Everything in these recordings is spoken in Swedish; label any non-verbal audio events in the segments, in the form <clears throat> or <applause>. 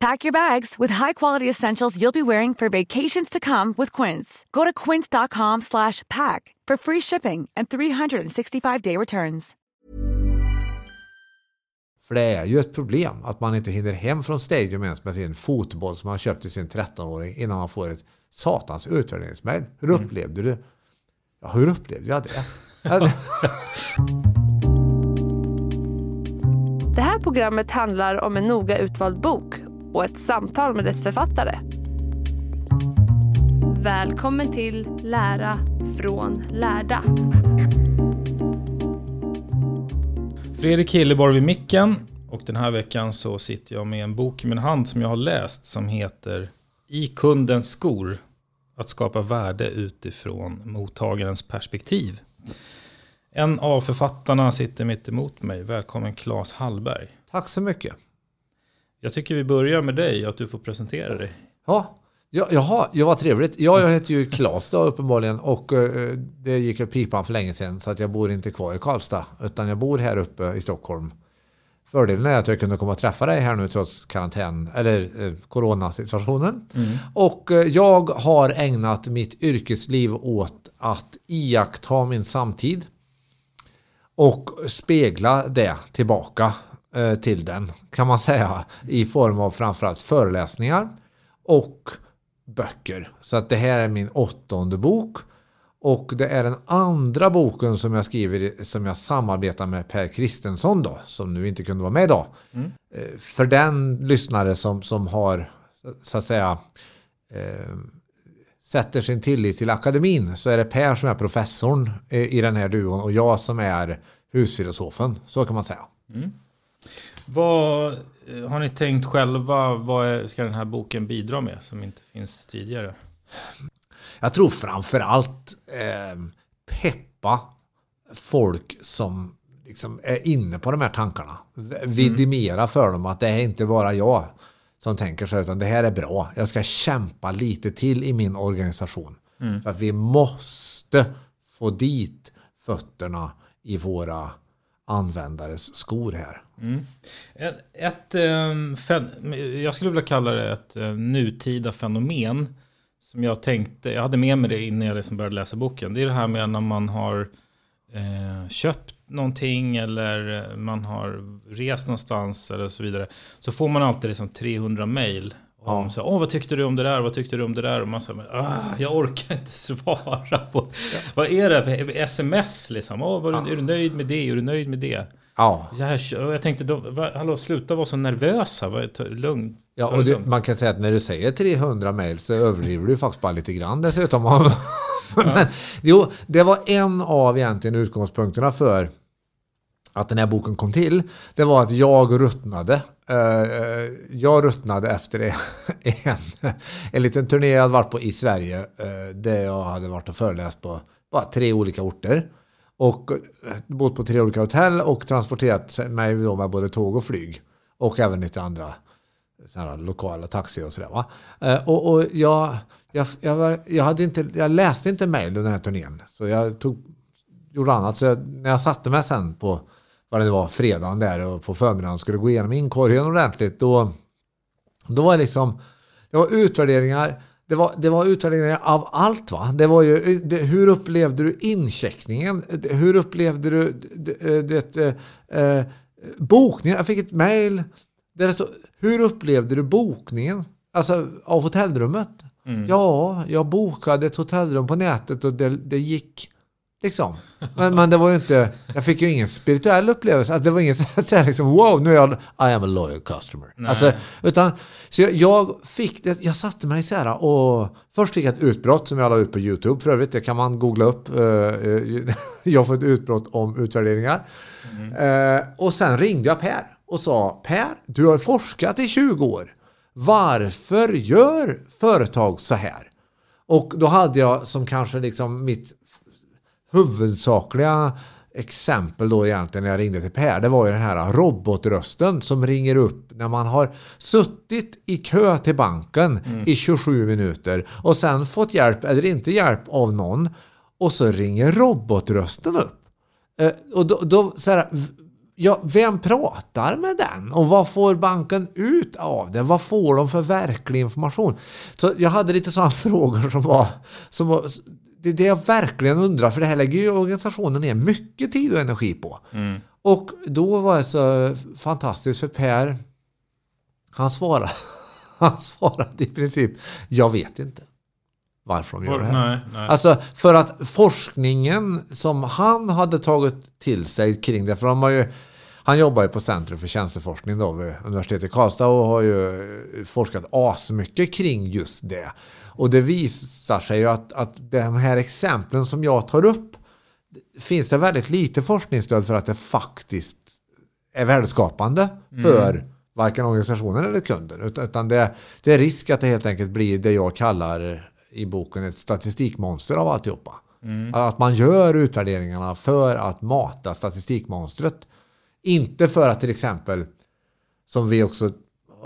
Pack your bags with high-quality essentials you'll be wearing for vacations to come with Quince. Go to quince.com/pack for free shipping and 365-day returns. För det är ju ett problem att man inte hinner hem från Stadium ens med sin fotboll som man köpt till sin 13-åring innan man får ett satans utvärderingsmail. Hur upplevde du? Ja, hur upplevde jag det? <laughs> Det här programmet handlar om en noga utvald bok och ett samtal med dess författare. Välkommen till Lära från lärda. Fredrik Hilleborg vid micken. Och den här veckan så sitter jag med en bok i min hand som jag har läst som heter I kundens skor. Att skapa värde utifrån mottagarens perspektiv. En av författarna sitter mitt emot mig. Välkommen Claes Hallberg. Tack så mycket. Jag tycker vi börjar med dig, att du får presentera dig. Ja, ja jaha, ja, vad trevligt. Ja, jag heter ju Claes då uppenbarligen och eh, det gick åt pipan för länge sedan så att jag bor inte kvar i Karlstad utan jag bor här uppe i Stockholm. Fördelen är att jag kunde komma och träffa dig här nu trots karantän eller eh, coronasituationen. Och eh, jag har ägnat mitt yrkesliv åt att iaktta min samtid och spegla det tillbaka till den kan man säga i form av framförallt föreläsningar och böcker. Så att det här är min åttonde bok och det är den andra boken som jag skriver som jag samarbetar med Per Kristensson då som nu inte kunde vara med idag. Eh, För den lyssnare som, som har så att säga eh, sätter sin tillit till akademin så är det Per som är professorn i, den här duon och jag som är husfilosofen. Så kan man säga. Vad eh, har ni tänkt själva? Vad ska den här boken bidra med som inte finns tidigare? Jag tror framför allt eh, peppa folk som liksom är inne på de här tankarna. V- Vidimera för dem att det är inte bara jag som tänker så utan det här är bra. Jag ska kämpa lite till i min organisation. För att vi måste få dit fötterna i våra användares skor här. Mm. Ett, ett, ehm, jag skulle vilja kalla det ett ehm, nutida fenomen. Som jag tänkte, jag hade med mig det innan jag liksom började läsa boken. Det är det här med när man har eh, köpt någonting eller eh, man har rest någonstans eller så vidare. Så får man alltid liksom 300 mejl. Om så, Åh, vad tyckte du om det där? Vad tyckte du om det där? Och man säger, ah, jag orkar inte <laughs> svara på. Vad är det för sms liksom? Åh, var du, Är du nöjd med det? Är du nöjd med det? Ja, Jag, jag tänkte, då, hallå, sluta vara så nervösa. Va, ta, lugn. Ja, och lugnt. man kan säga att när du säger 300 mejl så överdriver du faktiskt bara lite grann dessutom. <laughs> Men, jo, det var en av egentligen utgångspunkterna för att den här boken kom till. Det var att jag ruttnade. Eh, eh, jag ruttnade efter <laughs> en, en, liten turné jag hade varit på i Sverige. Eh, där jag hade varit och föreläst på bara tre olika orter. Och bott på tre olika hotell och transporterat mig då med både tåg och flyg. Och även lite andra sådana här lokala taxi och sådär. Va? Och och jag, jag, jag, var, jag, hade inte, jag läste inte mejl under den här turnén. Så jag tog, gjorde annat. Så jag, när jag satte mig sen på vad det var, fredagen där och på förmiddagen skulle gå igenom inkorgen ordentligt. Då, då var det liksom, det var utvärderingar. Det var, det var utvärderingar av allt va. Det var ju, det, hur upplevde du incheckningen? Hur upplevde du det, det, eh, bokningen? Jag fick ett mail där det stod, hur upplevde du bokningen? Alltså av hotellrummet? Mm. Ja, jag bokade ett hotellrum på nätet och det, det gick liksom. Men, men det var ju inte, jag fick ju ingen spirituell upplevelse. Alltså, det var inget <laughs> så här liksom, wow, nu är jag, I am a loyal customer. Nej. Alltså, utan, så jag, jag fick det, jag satte mig så här och först fick jag ett utbrott som jag la ut på YouTube för övrigt. Det kan man googla upp. Eh, eh, <laughs> jag får ett utbrott om utvärderingar. Eh, och sen ringde jag Per och sa, Per, du har forskat i 20 år. Varför gör företag så här? Och då hade jag som kanske liksom mitt huvudsakliga exempel då egentligen när jag ringde till Per, det var ju den här robotrösten som ringer upp när man har suttit i kö till banken i 27 minuter och sen fått hjälp eller inte hjälp av någon och så ringer robotrösten upp. Eh, och då, då så här, ja, vem pratar med den? Och vad får banken ut av det? Vad får de för verklig information? Så jag hade lite sådana <laughs> frågor som var, som var det är det jag verkligen undrar, för det här lägger ju organisationen ner mycket tid och energi på. Och då var det så fantastiskt för Per, han svarade, <laughs> han svarade i princip, jag vet inte varför de gör det här. Nej, nej. Alltså för att forskningen som han hade tagit till sig kring det, för de har ju, han jobbar ju på Centrum för tjänsteforskning då vid universitetet i Karlstad och har ju forskat asmycket kring just det. Och det visar sig ju att, att de här exemplen som jag tar upp finns det väldigt lite forskningsstöd för att det faktiskt är värdeskapande för varken organisationen eller kunden. Utan- det, det är risk att det helt enkelt blir det jag kallar i boken ett statistikmonster av alltihopa. Att man gör utvärderingarna för att mata statistikmonstret. Inte för att till exempel, som vi också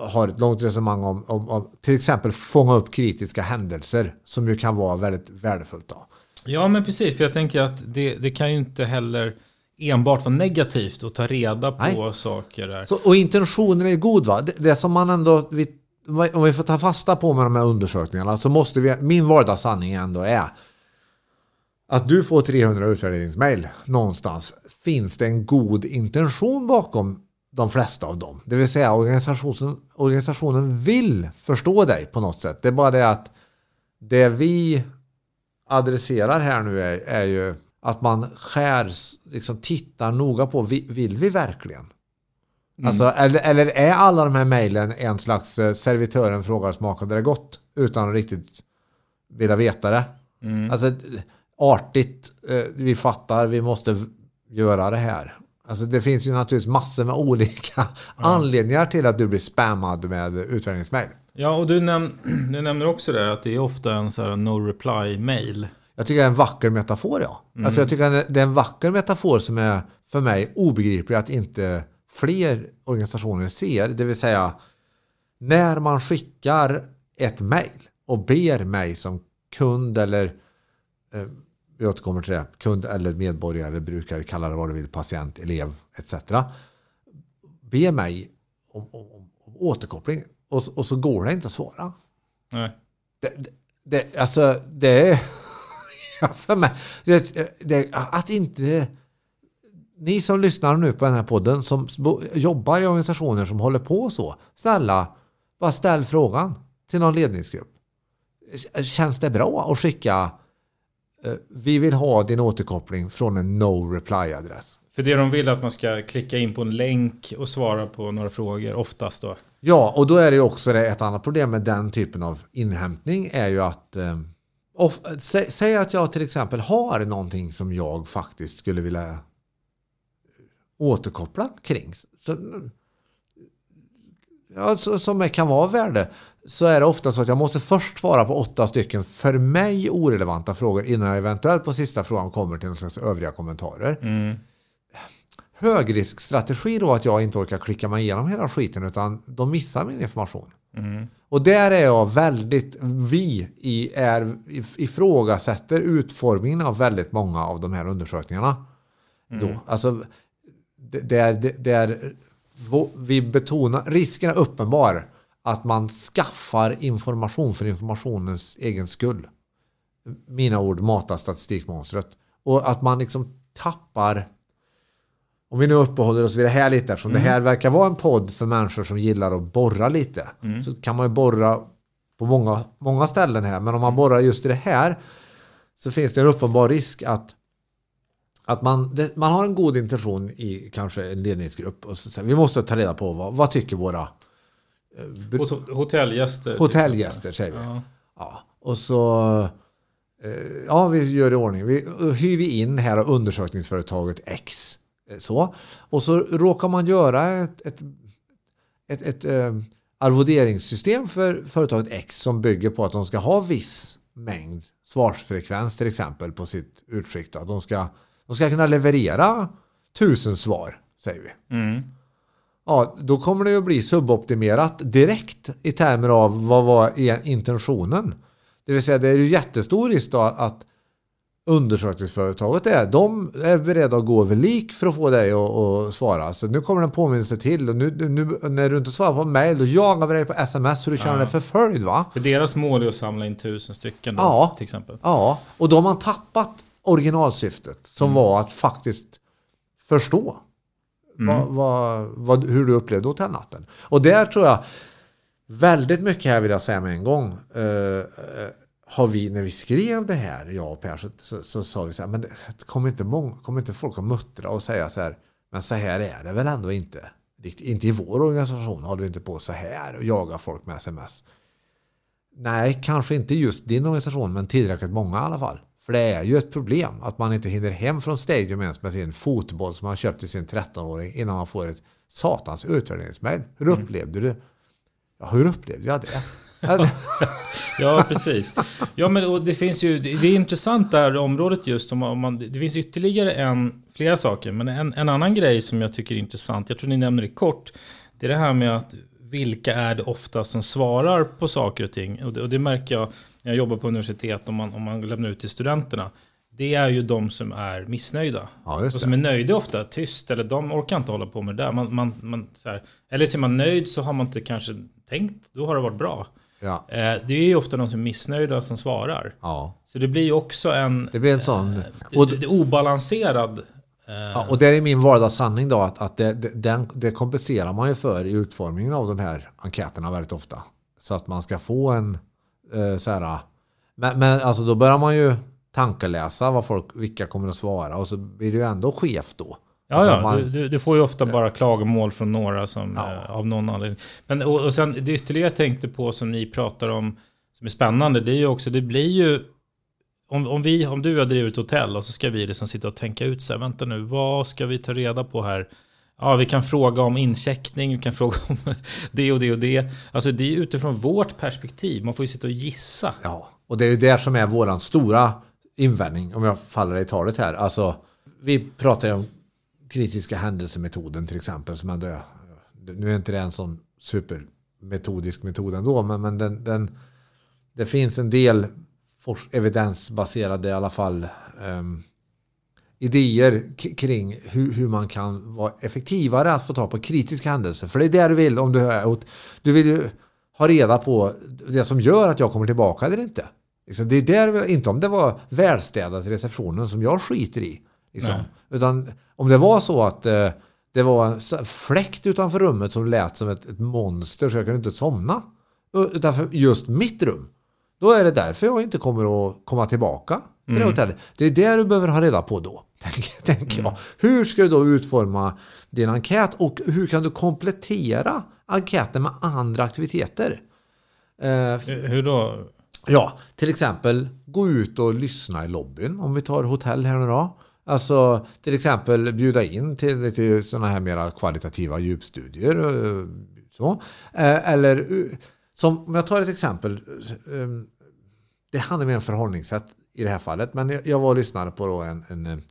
har ett långt resonemang om, om, om till exempel fånga upp kritiska händelser som ju kan vara väldigt värdefullt. Då. Ja, men precis. För jag tänker att det, det kan ju inte heller enbart vara negativt att ta reda på Nej. saker där. Så, och intentionen är god va? Det, det som man ändå, vi, om vi får ta fasta på med de här undersökningarna så måste vi, min vardagssanning ändå är att du får 300 utvärderingsmail någonstans. Finns det en god intention bakom de flesta av dem? Det vill säga organisationen, organisationen vill förstå dig på något sätt. Det är bara det att det vi adresserar här nu är, är ju att man skär, liksom tittar noga på, vi- vill vi verkligen? Alltså, eller, eller är alla de här mejlen en slags eh, servitören frågar smakade det gott? Utan att riktigt vilja veta det. Alltså artigt, eh, vi fattar, vi måste göra det här. Alltså det finns ju naturligtvis massor med <laughs> olika anledningar till att du blir spammad med utvärderingsmejl. Ja, och du, näm <clears throat> du nämner också det att det är ofta en så här no reply-mail. Jag tycker det är en vacker metafor, ja. Alltså jag tycker det är en vacker metafor som är för mig obegriplig att inte fler organisationer ser. Det vill säga, när man skickar ett mejl och ber mig som kund eller eh, vi återkommer till det, kund eller medborgare, brukare, kalla det vad du vill, patient, elev etc. Be mig om, om, om, återkoppling och, och så går det inte att svara. Nej. Det, det, det, alltså, det är... <laughs> För mig, det, det, att inte... Ni som lyssnar nu på den här podden som jobbar i organisationer som håller på så. Snälla, bara ställ frågan till någon ledningsgrupp. Känns det bra att skicka vi vill ha din återkoppling från en no reply-adress? För det de vill är att man ska klicka in på en länk och svara på några frågor, oftast då. Ja, och då är det ju också ett annat problem med den typen av inhämtning är ju att eh, of, sä, säg att jag till exempel har någonting som jag faktiskt skulle vilja återkoppla kring. Så, ja, så, som kan vara värde. Så är det ofta så att jag måste först svara på åtta stycken för mig orelevanta frågor innan jag eventuellt på sista frågan kommer till någon slags övriga kommentarer högriskstrategi då att jag inte orkar klicka mig igenom hela skiten utan de missar min information. Och där är jag väldigt, vi i, är, ifrågasätter utformningen av väldigt många av de här undersökningarna. Då. Alltså, det, det är, det, det är, vi betonar, risken är uppenbar att man skaffar information för informationens egen skull. Mina ord, mata statistikmonstret. Och att man liksom tappar om vi nu uppehåller oss vid det här lite, eftersom Mm. det här verkar vara en podd för människor som gillar att borra lite. Mm. Så kan man ju borra på många, många ställen här. Men om man borrar just i det här så finns det en uppenbar risk att, att man, det, man har en god intention i kanske en ledningsgrupp. Och så, vi måste ta reda på vad, vad tycker våra Hotellgäster. hotellgäster, säger vi. Ja. Ja, och så eh, ja, vi gör i ordning. Vi hyr vi in här av undersökningsföretaget X. eh, Så. Och så råkar man göra ett, ett, ett, ett eh, arvoderingssystem för företaget X som bygger på att de ska ha viss mängd svarsfrekvens till exempel på sitt utskick. Då. De, ska, de ska kunna leverera tusen svar, säger vi. Mm. Ja, då kommer det ju att bli suboptimerat direkt i termer av vad var e- intentionen. Det vill säga det är ju jättestor risk då att undersökningsföretaget är, de är beredda att gå över lik för att få dig att, att svara. Så nu kommer en påminnelse till och nu, nu när du inte svarar på mail då jagar vi dig på sms så du känner dig förföljd va? För deras mål är att samla in tusen stycken då, Ja. till exempel. Ja, och då har man tappat originalsyftet som var att faktiskt förstå Mm. vad, vad, vad, hur du upplevde hotellnatten. Och där tror jag väldigt mycket här vill jag säga med en gång. Eh, eh, har vi, när vi skrev det här, jag och Per, så, så, så sa vi så här, men det kommer inte, många, kommer inte folk att muttra och säga så här, men så här är det väl ändå inte. Inte i vår organisation håller vi inte på så här och jagar folk med sms. Nej, kanske inte just din organisation, men tillräckligt många i alla fall. För det är ju ett problem att man inte hinner hem från Stadium ens med sin fotboll som man köpt till sin 13-åring innan man får ett satans utvärderingsmail. Hur upplevde du? Ja, hur upplevde jag det? <laughs> Ja, precis. Ja, men och det finns ju, det är intressant det här området just. Om man, det finns ytterligare en, flera saker. Men en, en annan grej som jag tycker är intressant, jag tror ni nämner det kort. Det är det här med att vilka är det ofta som svarar på saker och ting. Och det, och det märker jag när jag jobbar på universitet, om man, om man lämnar ut till studenterna. Det är ju de som är missnöjda. Ja, och som är nöjda ofta, tyst, eller de orkar inte hålla på med det där. Man, man, man, här, eller är man nöjd så har man inte kanske tänkt, då har det varit bra. Ja, Eh, Det är ju ofta de som är missnöjda som svarar. ja. Så det blir ju också en Det blir en sån... det, Och, det, det obalanserad. eh, ja, och det är min vardagssanning då att, att det, det, den, det kompenserar man ju för i utformningen av de här enkäterna väldigt ofta. Så att man ska få en eh, så här... Men, men alltså då börjar man ju tankeläsa vad folk, vilka kommer att svara och så blir det ju ändå skevt då. Ja, Alltså ja man- du, du, får ju ofta bara klagomål från några som, Ja. eh, av någon anledning. Men, och, och sen det ytterligare jag tänkte på som ni pratar om, som är spännande, det är ju också, det blir ju, om, om, vi, om du har drivit hotell och så ska vi liksom sitta och tänka ut så här, vänta nu, vad ska vi ta reda på här? Ja, vi kan fråga om incheckning, vi kan fråga om <laughs> det och det och det. Alltså det är ju utifrån vårt perspektiv, man får ju sitta och gissa. Ja, och det är ju det som är våran stora invändning, om jag faller i talet här. Alltså, vi pratar ju om kritiska händelsemetoden till exempel. Som ändå är, nu är inte det en sån supermetodisk metod ändå, men, men den, den, det finns en del evidensbaserade i alla fall um, idéer kring hur, hur man kan vara effektivare att få ta på kritiska händelser. För det är det du vill om du är Du vill ju ha reda på det som gör att jag kommer tillbaka eller inte. Liksom, det är där, du vill- inte om det var välstädat i receptionen som jag skiter i. Liksom. Utan om det var så att eh, det var en fläkt utanför rummet som lät som ett, ett monster så jag kunde inte somna. Utanför just mitt rum. Då är det därför jag inte kommer att komma tillbaka till det hotellet. Det är det du behöver ha reda på då, <laughs> tänker, tänker jag. Hur ska du då utforma din enkät och hur kan du komplettera enkäten med andra aktiviteter? Eh, Hur då? Ja, till exempel gå ut och lyssna i lobbyn om vi tar hotell här nu då. Alltså till exempel bjuda in till lite sådana här mera kvalitativa djupstudier. eh, Så. Eh, Eller som, om jag tar ett exempel. eh, Det handlar mer om förhållningssätt i det här fallet. Men jag- var och lyssnade på en, en,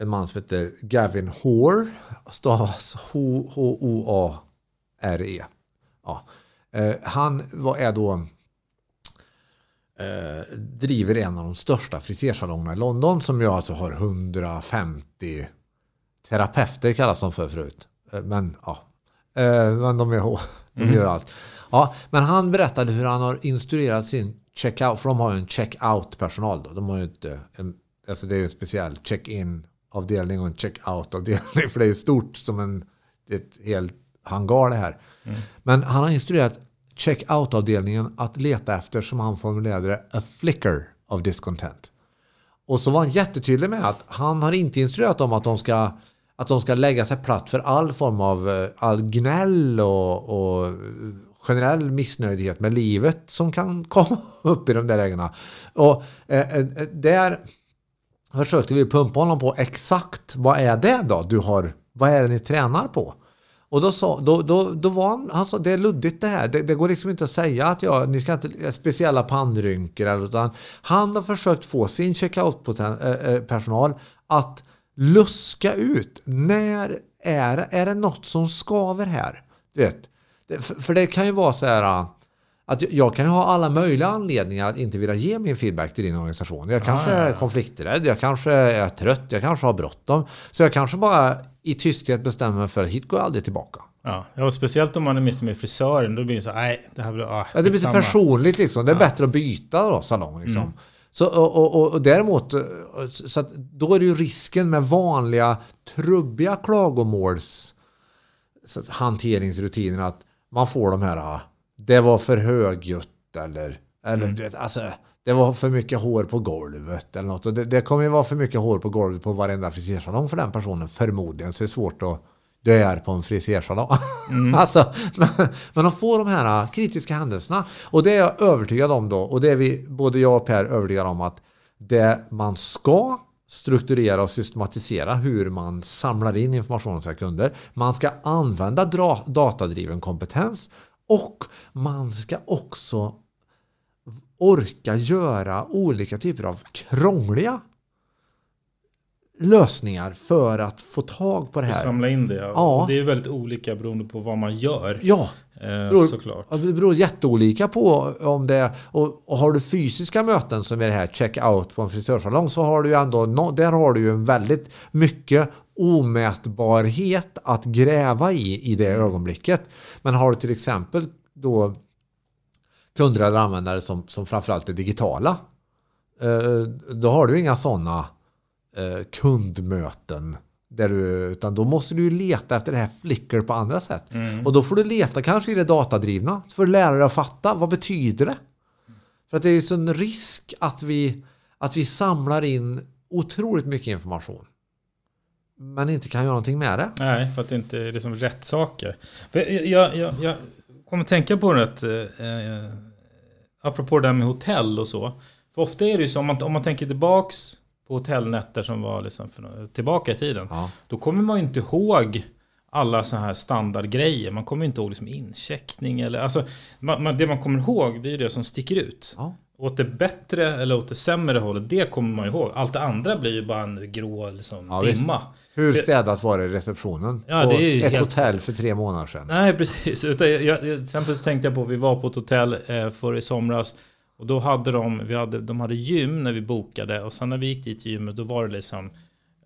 en man som heter Gavin Hoare. Stavas H-O-A-R-E. Ja. Eh, han var, är då eh, driver en av de största frisersalongerna i London som ju alltså har 150 terapeuter kallas de för förut. Eh, men ja, men de, är, de gör allt. Ja, men han berättade hur han har instruerat sin checkout, för de har ju en checkout personal då. De har ju inte, en, alltså det är ju en speciell check-in avdelning och en check-out avdelning <laughs> för det är ju stort som en ett helt hangar det här. Men han har instruerat check-out-avdelningen att leta efter, som han formulerade det, a flicker of discontent. Och så var han jättetydlig med att han har inte instruerat dem att de ska, att de ska lägga sig platt för all form av eh, all gnäll och, och generell missnöjdhet med livet som kan <laughs> komma upp i de där lägena. Och eh, eh, eh, där försökte vi pumpa honom på exakt vad är det då du har, vad är det ni tränar på? Och då, sa, då, då, då var han, han sa, det är luddigt det här. Det, det går liksom inte att säga att jag, ni ska inte eh, speciella pannrynkor. Eller, utan han har försökt få sin checkout-personal att luska ut. När är, är det något som skaver här? Du vet, för, det kan ju vara så här att jag kan ju ha alla möjliga anledningar att inte vilja ge min feedback till din organisation. Jag kanske Ah, ja, ja. är konflikträdd, jag kanske är trött, jag kanske har bråttom. Så jag kanske bara i tysthet bestämmer mig för att hit går jag aldrig tillbaka. Ja, ja, och speciellt om man är missnöjd med frisören. Då blir det så nej, det här blir... Ah, Ja, det blir så personligt liksom. Det är bättre att byta då, salong. Liksom. Så, och, och, och, och däremot, eh, så då är det ju risken med vanliga trubbiga klagomåls hanteringsrutiner att man får de här, ah, det var för högljutt eller, eller du vet, alltså, det var för mycket hår på golvet eller något. Och det, det kommer ju vara för mycket hår på golvet på varenda frisersalong för den personen förmodligen. Så det är svårt att dö på en frisersalong. <laughs> alltså, men, men de får de här kritiska händelserna. Och det är jag övertygad om då. Och det är vi, både jag och Per övertygade om att det man ska strukturera och systematisera hur man samlar in information om sina kunder. Man ska använda datadriven kompetens och man ska också orka göra olika typer av krångliga lösningar för att få tag på det här. Samla in det. Ja. Och det är väldigt olika beroende på vad man gör. Ja, Eh, Beror- såklart. Det beror jätteolika på om det och, och har du fysiska möten som är det här check-out på en frisörsalong så har du ju ändå där har du ju en väldigt mycket omätbarhet att gräva i i det ögonblicket. Men har du till exempel då kunder eller användare som, som framförallt är digitala eh, då har du inga sådana eh, kundmöten där du, utan då måste du ju leta efter det här flicker på andra sätt. Och då får du leta kanske i det datadrivna för att lära dig att fatta vad betyder det? För att det är ju sån risk att vi, att vi samlar in otroligt mycket information. Men inte kan göra någonting med det. Nej, för att det inte är liksom rätt saker. Jag, jag, jag, jag kommer tänka på det att, eh, apropå det där med hotell och så. För ofta är det ju så, om man, om man tänker tillbaks på hotellnätter som var liksom för, tillbaka i tiden. Ja. Då kommer man ju inte ihåg alla sådana här standardgrejer. Man kommer inte ihåg liksom incheckning eller alltså, man, man, det man kommer ihåg det är ju det som sticker ut. Ja. Åt det bättre eller åt det sämre hållet, det kommer man ihåg. Allt det andra blir ju bara en grå liksom, Ja, visst. dimma. Hur Det- städat var det i receptionen? Ja, på det ett helt- hotell för tre månader sedan. Nej, precis. Utan jag, jag, till exempel så tänkte jag på, vi var på ett hotell eh, för i somras. Och då hade de, vi hade, de hade gym när vi bokade. Och sen när vi gick dit till gymmet, då var det liksom,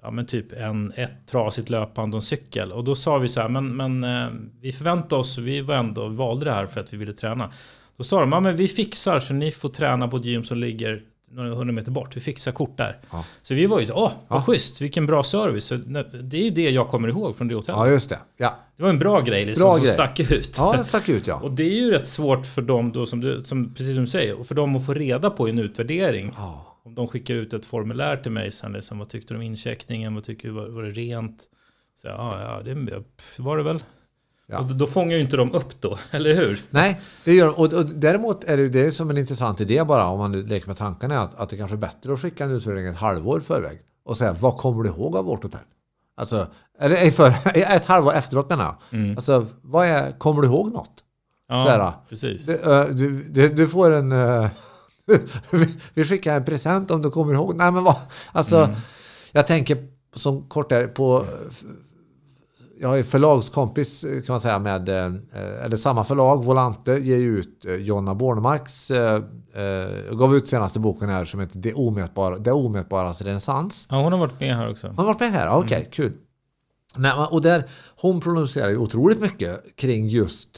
ja men typ en, ett trasigt löpband och en cykel. Och då sa vi så här, men, men eh, vi förväntade oss, vi var ändå, valde det här för att vi ville träna. Då sa de, ja men vi fixar så ni får träna på ett gym som ligger några hundra meter bort. Vi fixar kort där. Ja. Så vi var ju, åh, vad Ja. schysst, vilken bra service. Så, det är ju det jag kommer ihåg från det hotellet. Ja, just det. Ja, Det var en bra grej liksom, Bra som grej. stack ut. ja den stack ut ja. <laughs> Och det är ju rätt svårt för dem då, som du, som, precis som du säger, och för dem att få reda på i en utvärdering. Ja. Om de skickar ut ett formulär till mig sen, liksom, vad tyckte du om incheckningen, vad tycker du, var, var det rent? Så ja, ja, det var det väl. Ja. Och då, fångar ju inte de upp då, <laughs> eller hur? Nej, det gör och, och däremot är det, det är som en intressant idé bara om man leker med tankarna att, att det kanske är bättre att skicka en utvärdering ett halvår förväg och säga vad kommer du ihåg av vårt hotell? Alltså, eller för, <laughs> ett halvår efteråt menar jag. Mm. Alltså, vad är, kommer du ihåg något? Ja, här, precis. Du, du, du, får en... vi- <laughs> vi skickar en present om du kommer ihåg. Nej men vad, alltså, Mm. jag tänker som kort där på... jag är förlagskompis kan man säga med, eh, eller samma förlag, Volante, ger ut eh, Jonna Bornemarks, eh, gav ut senaste boken här som heter Det omätbara, det omätbaras renässans. Ja, hon har varit med här också. Hon har varit med här, okej, okay, mm. kul. Nej, och där, hon producerar ju otroligt mycket kring just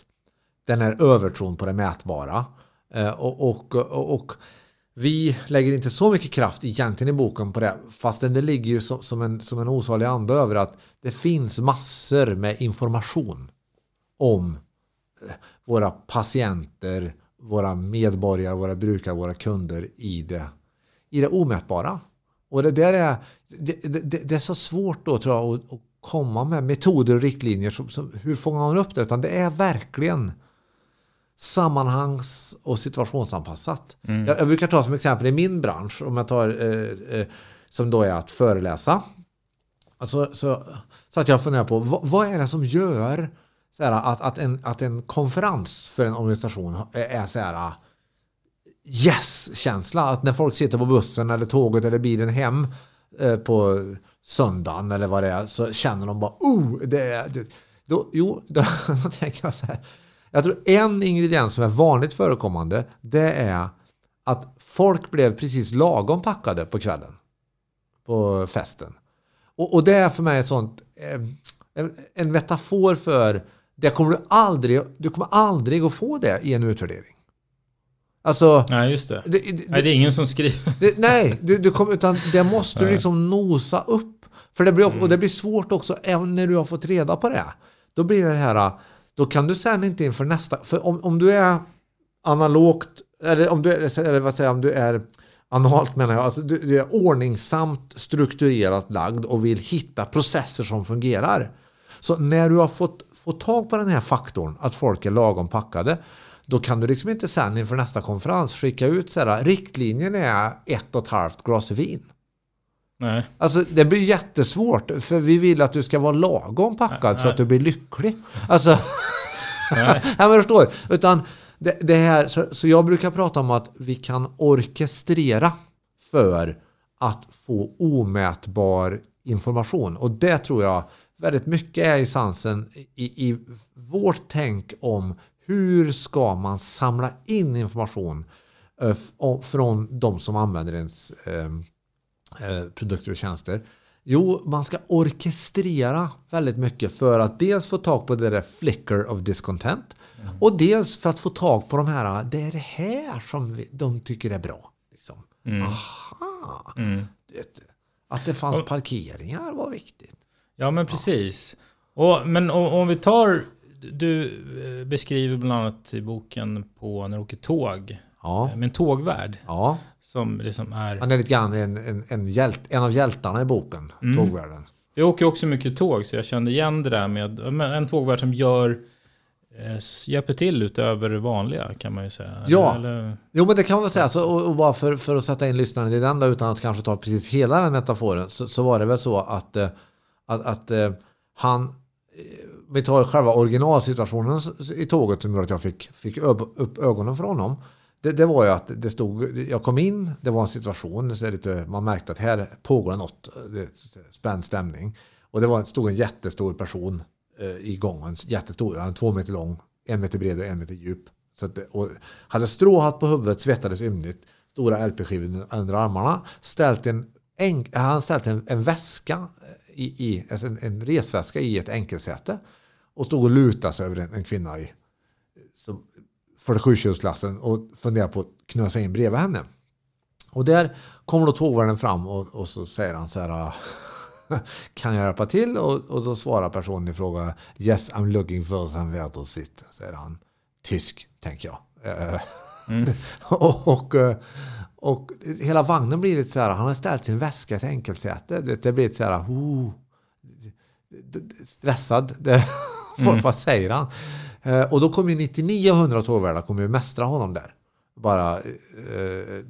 den här övertron på det mätbara. Och, och, och, och vi lägger inte så mycket kraft egentligen i boken på det, fastän det ligger ju som, som, en, som en osalig ande över att det finns massor med information om eh, våra patienter, våra medborgare, våra brukare, våra kunder i det, i det omätbara. Och det där är, det, det, det är så svårt då tror jag att, att komma med metoder och riktlinjer. Som, som, hur fångar man upp det? Utan det är verkligen sammanhangs och situationsanpassat. Mm. Jag, jag, brukar ta som exempel i min bransch, om jag tar eh, eh, som då är att föreläsa. Alltså, så, så att jag funderar på vad, vad är det som gör så här, att, att, en, att en konferens för en organisation är så här yes-känsla. Att när folk sitter på bussen eller tåget eller bilen hem eh, på söndagen eller vad det är så känner de bara oh, det. Det, då, jo, då, <laughs> då tänker jag så här jag tror en ingrediens som är vanligt förekommande det är att folk blev precis lagom packade på kvällen. På festen. Och, och det är för mig ett sånt eh, en metafor för det kommer du aldrig, du kommer aldrig att få det i en utvärdering. Alltså, nej, just det. det, det nej, det är ingen som skriver. <laughs> Det, nej, du, du kommer, utan det måste du liksom nosa upp. För det blir, och det mm. blir svårt också, även när du har fått reda på det. Då blir det här då kan du sen inte inför nästa, för om, om du är analogt, eller om du, eller vad säger, om du är analt menar jag, alltså du, du är ordningsamt strukturerat lagd och vill hitta processer som fungerar. Så när du har fått, fått tag på den här faktorn, att folk är lagom packade, då kan du liksom inte sen inför nästa konferens skicka ut så här, riktlinjen är ett och ett halvt glas vin. Nej. Alltså det blir jättesvårt för vi vill att du ska vara lagom packad Nej. så att du blir lycklig. Alltså, Nej. <laughs> jag förstår. Utan det, det här, så, så jag brukar prata om att vi kan orkestrera för att få omätbar information. Och det tror jag väldigt mycket är essensen i, i vårt tänk om hur ska man samla in information uh, från de som använder ens Eh, produkter och tjänster? Jo, man ska orkestrera väldigt mycket för att dels få tag på det där flicker of discontent mm. och dels för att få tag på de här, det är det här som de tycker är bra. Liksom. Mm. Aha! Mm. Det, att det fanns parkeringar var viktigt. Ja, men precis. Och, men om, om vi tar, du eh, beskriver bland annat i boken på när du åker tåg, ja. med en tågvärd. Ja. Som liksom är... Han är lite grann en, en, en, hjält, en av hjältarna i boken, mm. tågvärden. Jag åker också mycket tåg så jag kände igen det där med en tågvärd som gör eh, hjälper till utöver det vanliga kan man ju säga. Ja, Eller... jo men det kan man säga. Alltså, och, och, bara för, för att sätta in lyssnaren i den då, utan att kanske ta precis hela den metaforen så, så var det väl så att, eh, att, att eh, han vi tar själva originalsituationen i tåget som gjorde att jag fick, fick upp ögonen för honom det, det, var ju att det stod, jag kom in, det var en situation, så lite, man märkte att här pågår något, det, spänd stämning. Och det var, stod en jättestor person eh, i gången, jättestor, han två meter lång, en meter bred och en meter djup. Så att, och hade stråhatt på huvudet, svettades ymnigt, stora LP-skivor under armarna, ställt en, en, han ställt en, en väska, eh, i, i, alltså en, en resväska i ett enkelsäte och stod och lutade sig över en, en kvinna i, 47-kilosklassen och funderar på att knösa in bredvid henne. Och där kommer då tågvärden fram och, och, så säger han så här <laughs> Kan jag hjälpa till? Och, och då svarar personen i fråga Yes, I'm looking for some where to sit, säger han. Tysk, tänker jag. Mm. <laughs> och, och, och, hela vagnen blir lite så här, han har ställt sin väska i ett enkelsäte. Det, det blir lite så här, oh, stressad. Det, <laughs> mm. Vad säger han? Eh, och då kommer ju 99 och 100 tågvärdar kommer ju mästra honom där. Bara eh,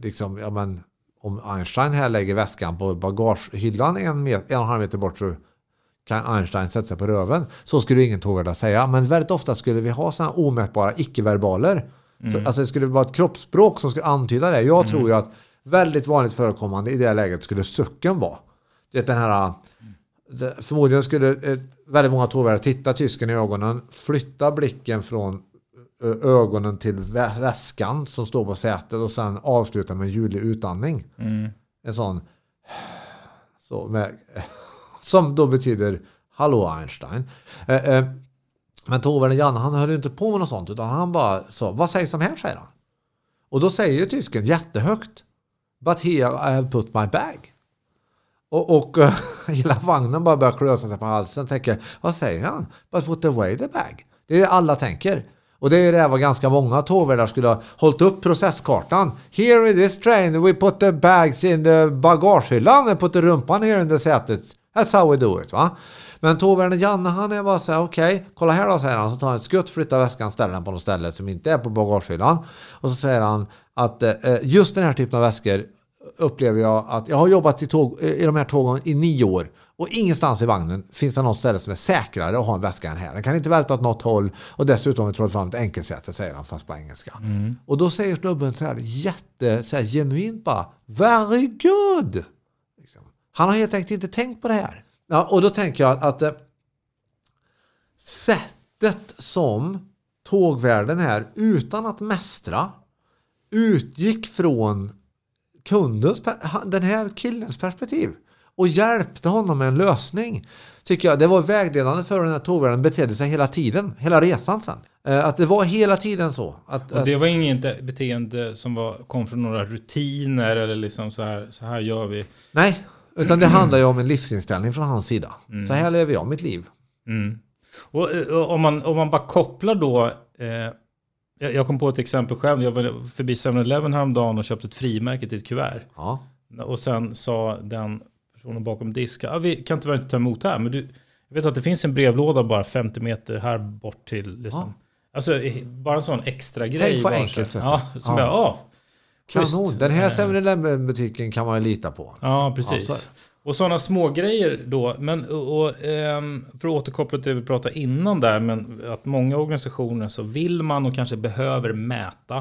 liksom, ja men om Einstein här lägger väskan på bagagehyllan en, met, en och en halv meter bort så kan Einstein sätta sig på röven. Så skulle ingen tågvärda säga. Men väldigt ofta skulle vi ha sådana omätbara icke-verbaler. Mm. alltså det skulle vara ett kroppsspråk som skulle antyda det. Jag mm. tror ju att väldigt vanligt förekommande i det läget skulle sucken vara. Det den här det- förmodligen skulle väldigt många tågvärdar titta tysken i ögonen, flytta blicken från ögonen till vä- väskan som står på sätet och sen avsluta med en ljudlig utandning. En sån så med, <laughs> som då betyder Hallå Einstein. Eh, eh, men tågvärden Janne han höll inte på med något sånt utan han bara sa Vad sägs om här? säger han. Och då säger tysken jättehögt But here I have put my bag. Och, och uh, <laughs> hela vagnen bara börjar klösa sig på halsen och tänker Vad säger han? But put away the bag. Det är det alla tänker. Och det är det vad ganska många tågvärdar skulle ha hållit upp processkartan. Here in this train we put the bags in the bagagehyllan We put the rumpan here in the sätet. That's how we do it va. Men tågvärden Janne han är bara så här okej, kolla här då säger han. Så tar han ett skutt, flyttar väskan, ställer den på något ställe som inte är på bagagehyllan. Och så säger han att eh, eh just den här typen av väskor upplever jag att jag har jobbat i, tåg, i de här tågen i nio år och ingenstans i vagnen finns det något ställe som är säkrare att ha en väska än här. Den kan inte välta åt något håll och dessutom vi trollat fram ett enkelsäte säger han fast på engelska. Och då säger snubben så här jätte så här, genuint bara Very good! Liksom. Han har helt enkelt inte tänkt på det här. Ja, och då tänker jag att, att eh, sättet som tågvärden här utan att mästra utgick från kundens, den här killens perspektiv och hjälpte honom med en lösning. Tycker jag det var vägledande för hur den här tågvärden betedde sig hela tiden, hela resan sen. Eh, Att det var hela tiden så. Att, Och det var inget beteende som var, kom från några rutiner eller liksom så här, så här gör vi. nej, utan det handlar ju om en livsinställning från hans sida. Så här lever jag mitt liv. Mm. Och, eh, och om, man, om man bara kopplar då. Eh, jag jag kom på ett exempel själv. Jag var förbi 7-Eleven häromdagen och köpte ett frimärke till ett kuvert. Ja. Och sen sa den personen bakom disken. Ah, vi kan tyvärr inte ta emot här. Men du, jag vet att det finns en brevlåda bara 50 meter här bort till. Liksom. Alltså eh, bara en sån extra grej. Tänk vad enkelt. Ja, som Ja. jag, ja. Kanon. Den här Eh, 7-Eleven butiken kan man lita på. Ja, Ja, precis. det och sådana små grejer då. Men och, och, ehm, för att återkoppla till det vi pratade innan där. Men att många organisationer så vill man och kanske behöver mäta.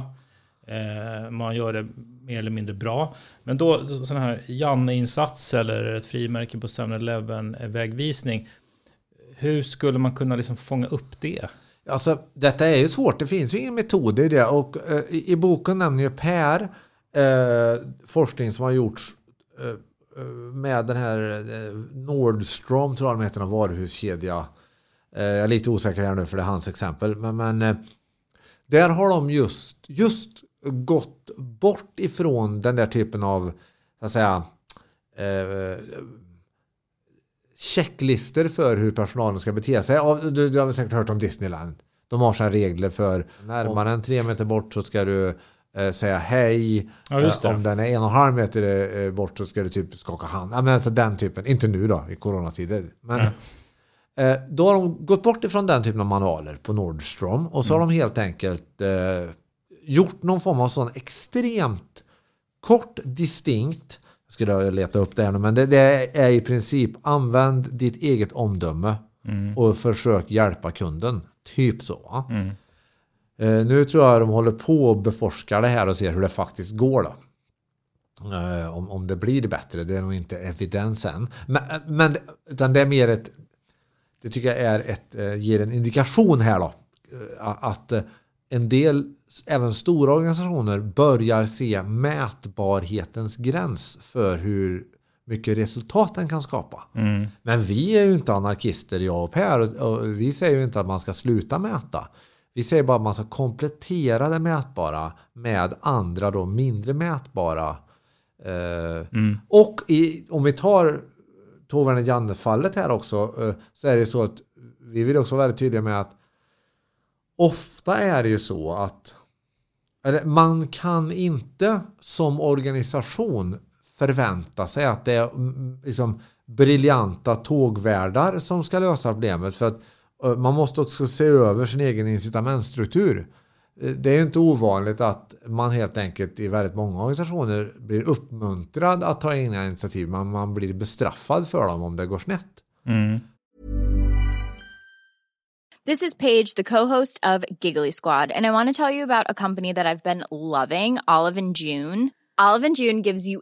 Eh, man gör det mer eller mindre bra. Men då sådana här Janne-insats eller ett frimärke på 7-Eleven-vägvisning. Eh, hur skulle man kunna liksom fånga upp det? Alltså, detta är ju svårt. Det finns ju ingen metod i det. Och eh, i, boken nämner ju Per eh, forskning som har gjorts eh, med den här eh, Nordstrom, tror jag de heter, en varuhuskedja. Eh, jag är lite osäker här nu för det är hans exempel. Men, men eh, där har de just, just gått bort ifrån den där typen av, så att säga, eh, checklister för hur personalen ska bete sig. Du, du har säkert hört om Disneyland. De har sina regler för närmare än tre meter bort så ska du säga hej. Ja. Eh, om den är en och en halv meter eh, bort så ska du typ skaka hand. Ja, men alltså den typen. Inte nu då i coronatider. Men eh, då har de gått bort ifrån den typen av manualer på Nordstrom och så har de helt enkelt eh, gjort någon form av sån extremt kort, distinkt jag skulle leta upp det här nu, men det, det är i princip använd ditt eget omdöme och försök hjälpa kunden. Typ så. va? Eh, nu tror jag de håller på och beforskar det här och ser hur det faktiskt går då. Eh, om, om det blir bättre, det är nog inte evidens än. Men, men utan det är mer ett, det tycker jag är ett, eh, ger en indikation här då. Att en del, även stora organisationer, börjar se mätbarhetens gräns för hur mycket resultat den kan skapa. Men vi är ju inte anarkister, jag och Per. Och vi säger ju inte att man ska sluta mäta. Vi säger bara att man ska komplettera det mätbara med andra då mindre mätbara. Eh, Och i, om vi tar Tågvärden Janne-fallet här också eh, så är det så att vi vill också vara väldigt tydliga med att ofta är det ju så att eller man kan inte som organisation förvänta sig att det är mm, liksom, briljanta tågvärdar som ska lösa problemet. För att man måste också se över sin egen incitamentstruktur. Eh, Det är ju inte ovanligt att man helt enkelt i väldigt många organisationer blir uppmuntrad att ta egna initiativ. Men man blir bestraffad för dem om det går snett. This is Paige, the co-host of Giggly Squad, and I want to tell you about a company that I've been loving, Olive and June. Olive and June gives you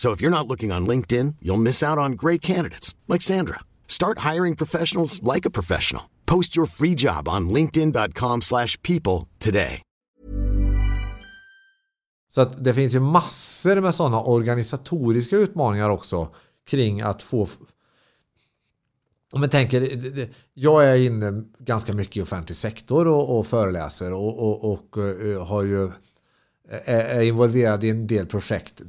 So if you're not looking on LinkedIn, you'll miss out on great candidates like Sandra. Start hiring professionals like a professional. Post your free job on linkedin.com/people today. Så att det finns ju massor med sådana organisatoriska utmaningar också kring att få om jag tänker, jag är inne ganska mycket i offentlig sektor och, och föreläser och, och, och eh, har ju, är, är involverad i en del projekt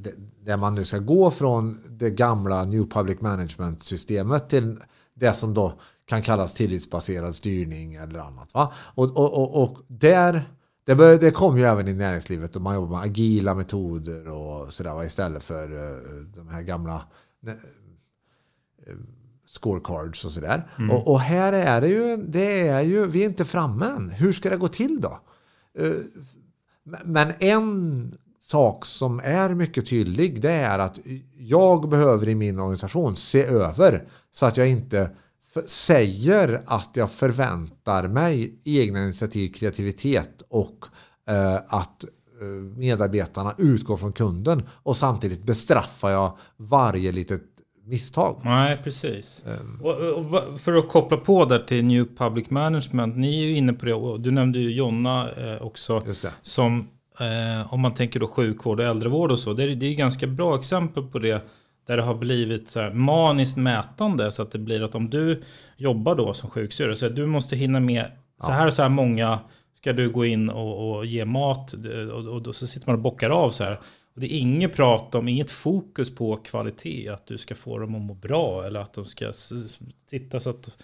där man nu ska gå från det gamla New Public Management-systemet till det som då kan kallas tillitsbaserad styrning eller annat. Va? Och, och, och, och där, det, bör, det kom ju även i näringslivet och man jobbar med agila metoder och sådär istället för uh, de här gamla scorecards och sådär. Mm. Och, och, här är det ju, det är ju, vi är inte framme än. Hur ska det gå till då? Men en sak som är mycket tydlig det är att jag behöver i min organisation se över så att jag inte säger att jag förväntar mig egna initiativ, kreativitet och eh, att eh, medarbetarna utgår från kunden och samtidigt bestraffar jag varje litet misstag. Nej, precis. Um. Och, och, för att koppla på där till New Public Management. Ni är ju inne på det och du nämnde ju Jonna eh, också. Som eh, om man tänker då sjukvård och äldrevård och så. Det är, det är ganska bra exempel på det. Där det har blivit så här maniskt mätande. Så att det blir att om du jobbar då som sjuksyrra. Så du måste hinna med så här och så här många. Ska du gå in och, och ge mat. Och, och, och, så sitter man och bockar av så här. Och det är inget prat om, inget fokus på kvalitet. Att du ska få dem att må bra. Eller att de ska titta så att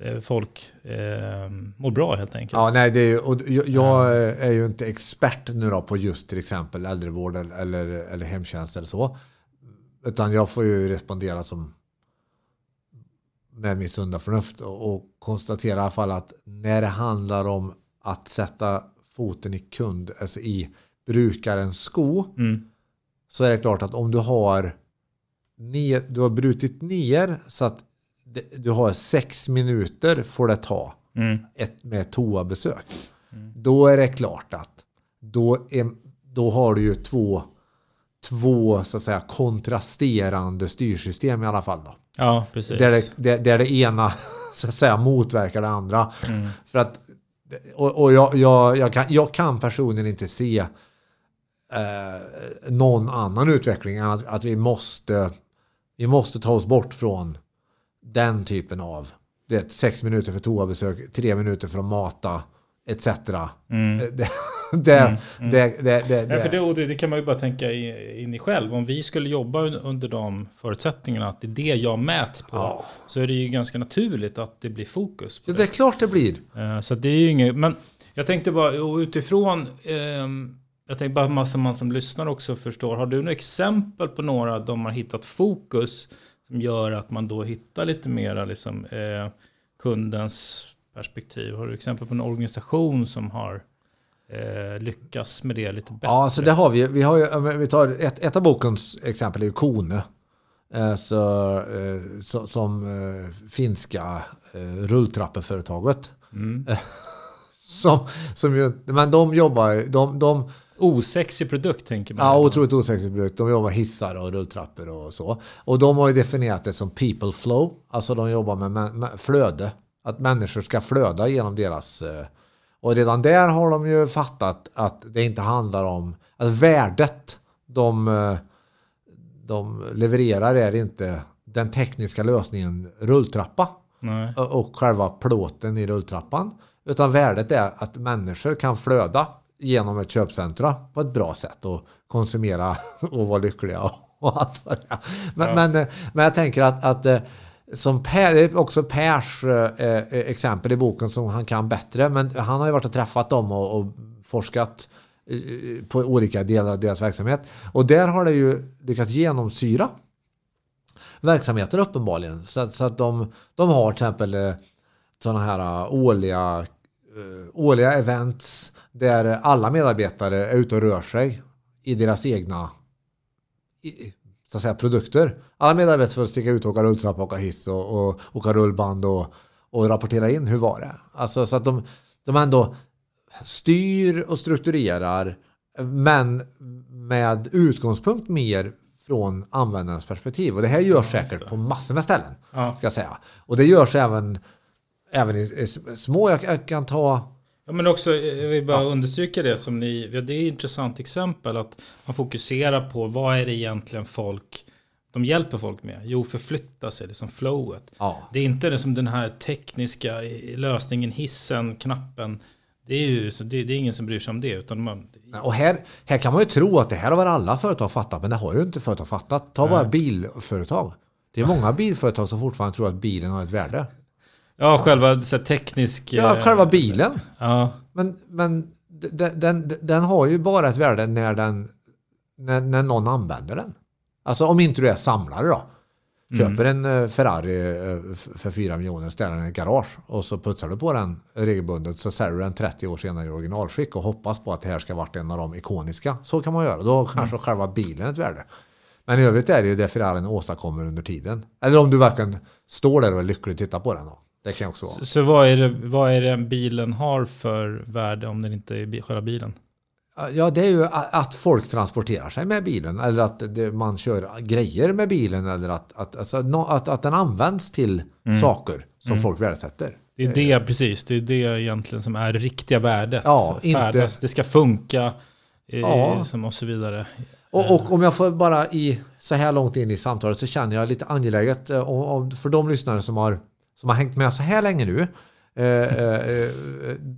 eh, folk eh, mår bra helt enkelt. Ja, nej, det är, och jag, jag är ju inte expert nu då på just till exempel äldrevård eller, eller hemtjänst eller så. Utan jag får ju respondera som med mitt sunda förnuft och, och konstatera i alla fall att när det handlar om att sätta foten i kund, alltså i brukarens sko, mm. så är det klart att om du har, ner, du har brutit ner så att du har sex minuter får det ta mm. ett, med toabesök. Mm. Då är det klart att då, är, då har du ju två två så att säga kontrasterande styrsystem i alla fall. Då. Ja, precis. Där det, där, där det ena <laughs> så att säga motverkar det andra. Mm. För att, och, och jag, jag, jag, kan, jag kan personligen inte se eh, någon annan utveckling än att, att vi måste vi måste ta oss bort från den typen av det, sex minuter för toabesök, tre minuter för att mata etc. Mm. Det, <laughs> det, mm. mm. det, det, det, ja, för det, det, kan man ju bara tänka in i själv. Om vi skulle jobba under de förutsättningarna att det är det jag mäts på. Ja. Så är det ju ganska naturligt att det blir fokus. ja, det. är klart det blir. Uh, så det är ju inget, men jag tänkte bara utifrån um, jag tänkte bara massa man som lyssnar också förstår. Har du några exempel på några de har hittat fokus som gör att man då hittar lite mera liksom, eh, kundens perspektiv? Har du exempel på en organisation som har eh, lyckas med det lite bättre. Ja, så det har vi. Vi, har ju, vi tar ett, ett av bokens exempel är ju Kone. Eh, så, eh, så, som eh, finska eh, rulltrappeföretaget. Mm. <laughs> som, som ju, men de jobbar, de, de, Osexig produkt tänker man. Ja, otroligt osexig produkt. De jobbar hissar och rulltrappor och så. Och de har ju definierat det som people flow. Alltså de jobbar med, flöde. Att människor ska flöda genom deras... Eh, och redan där har de ju fattat att det inte handlar om... Att värdet de, eh, de levererar är inte den tekniska lösningen rulltrappa. Nej. Och själva plåten i rulltrappan. Utan värdet är att människor kan flöda genom ett köpcentra på ett bra sätt och konsumera <laughs> och vara lyckliga och <laughs> allt vad det är. Men, Ja. men, eh, men jag tänker att, att eh, som per, det är också Pers eh, exempel i boken som han kan bättre. Men han har ju varit och träffat dem och, och forskat på olika delar av deras verksamhet. Och där har det ju lyckats genomsyra verksamheten uppenbarligen. Så att, så att de, de har till exempel sådana här årliga, årliga events där alla medarbetare är ute och rör sig i deras egna i, så att säga, produkter. Alla medarbetare får sticka ut och åka rulltrappa, åka hiss och, och åka rullband och, och rapportera in hur var det. Alltså så att de, de ändå styr och strukturerar men med utgångspunkt mer från användarens perspektiv. Och det här görs säkert på massor med ställen. Ja. Ska jag säga. Och det görs även, även i, små, jag, jag kan ta Ja, men också, jag vill bara understryka det som ni, ja, det är ett intressant exempel att man fokuserar på vad är det egentligen folk, de hjälper folk med? Jo, förflytta sig, det är som flowet. Ja. Det är inte det som den här tekniska lösningen, hissen, knappen. Det är ju det, det är ingen som bryr sig om det. Utan man, Och här, här kan man ju tro att det här har väl alla företag fattat, men det har ju inte företag fattat. Ta bara Nej. bilföretag. Det är många bilföretag som fortfarande tror att bilen har ett värde. Ja, själva så här, teknisk... Ja, eh, själva bilen. Ja, men Men, den, den, den har ju bara ett värde när, den, när, när någon använder den. Alltså om inte du är samlare då. Köper en eh, Ferrari eh, för 4 miljoner och ställer den i ett garage och så putsar du på den regelbundet så säljer du den 30 år senare i originalskick och hoppas på att det här ska varit en av de ikoniska. Så kan man göra. Då har kanske själva bilen ett värde. Men i övrigt är det ju det Ferrarin åstadkommer under tiden. Eller om du verkligen står där och är lycklig och tittar på den. Då. Det kan också vara. Så vad är, det, vad är det bilen har för värde om den inte är själva bilen? Ja, det är ju att folk transporterar sig med bilen eller att man kör grejer med bilen eller att, att, alltså, att, att den används till saker som folk värdesätter. Det är det, precis. Det är det egentligen som är det riktiga värdet. Ja, inte- Det ska funka. eh, Ja. Och så vidare. Och, och om jag får bara i så här långt in i samtalet så känner jag lite angeläget eh, för de lyssnare som har, som har hängt med så här länge nu. Eh, eh, eh,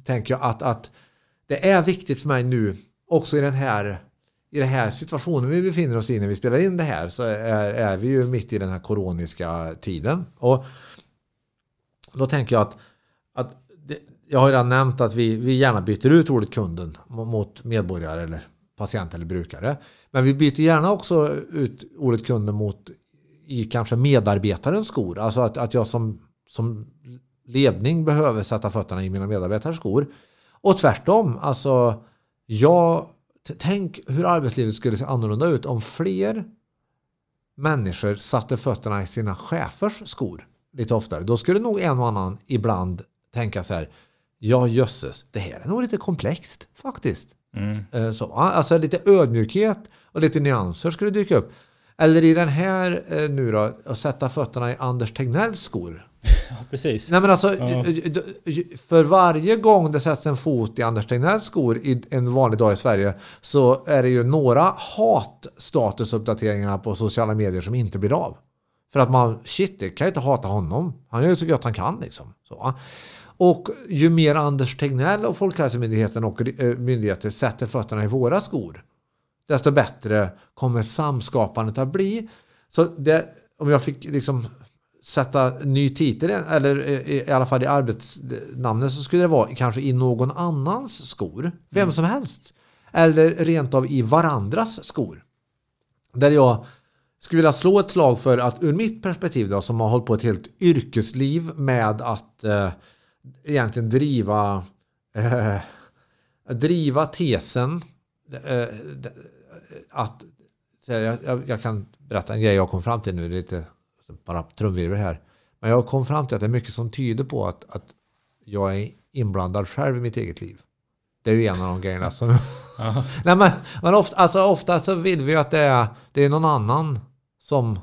tänker jag att, att det är viktigt för mig nu också i den här i den här situationen vi befinner oss i när vi spelar in det här så är, är vi ju mitt i den här koroniska tiden. Och då tänker jag att, att det, jag har redan nämnt att vi, vi gärna byter ut ordet kunden mot medborgare eller patient eller brukare. Men vi byter gärna också ut ordet kunden mot i kanske medarbetarens skor. Alltså att, att jag som, som ledning behöver sätta fötterna i mina medarbetares skor. Och tvärtom, alltså jag, tänk hur arbetslivet skulle se annorlunda ut om fler människor satte fötterna i sina chefers skor lite oftare. Då skulle nog en och annan ibland tänka så här, ja jösses, det här är nog lite komplext faktiskt. Eh, Så, alltså lite ödmjukhet och lite nyanser skulle dyka upp. Eller i den här eh, nu då, att sätta fötterna i Anders Tegnells skor. Ja, precis. Nej men alltså, Ja. för varje gång det sätts en fot i Anders Tegnells skor i en vanlig dag i Sverige så är det ju några hatstatusuppdateringar på sociala medier som inte blir av. För att man, shit, det kan jag inte hata honom. Han gör ju så gott han kan liksom. Så. Och ju mer Anders Tegnell och Folkhälsomyndigheten och eh, myndigheter sätter fötterna i våra skor, desto bättre kommer samskapandet att bli. Så det, om jag fick liksom sätta ny titel, eller i, alla fall i arbetsnamnet, så skulle det vara kanske i någon annans skor. Vem som helst. Eller rent av i varandras skor. Där jag skulle vilja slå ett slag för att ur mitt perspektiv då, som har hållit på ett helt yrkesliv med att eh, egentligen driva eh, driva tesen eh, att jag, jag, jag, kan berätta en grej jag kom fram till nu, lite bara trumvirvel här. Men jag kom fram till att det är mycket som tyder på att, att jag är inblandad själv i mitt eget liv. Det är ju en av de grejerna som... <laughs> Nej, men, men ofta, alltså, ofta så vill vi ju att det är, det är någon annan som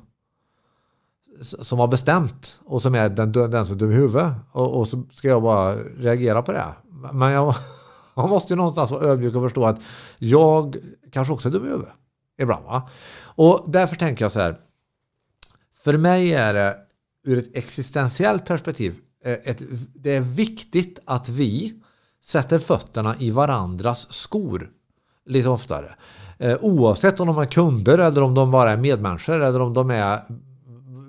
som har bestämt och som är den, den som är dum i huvudet. Och, och, så ska jag bara reagera på det. Men jag, <laughs> man måste ju någonstans vara ödmjuk och förstå att jag kanske också är dum i huvudet. Ibland va? Och därför tänker jag så här. För mig är det ur ett existentiellt perspektiv eh, ett, det är viktigt att vi sätter fötterna i varandras skor lite oftare. Eh, oavsett om de är kunder eller om de bara är medmänniskor eller om de är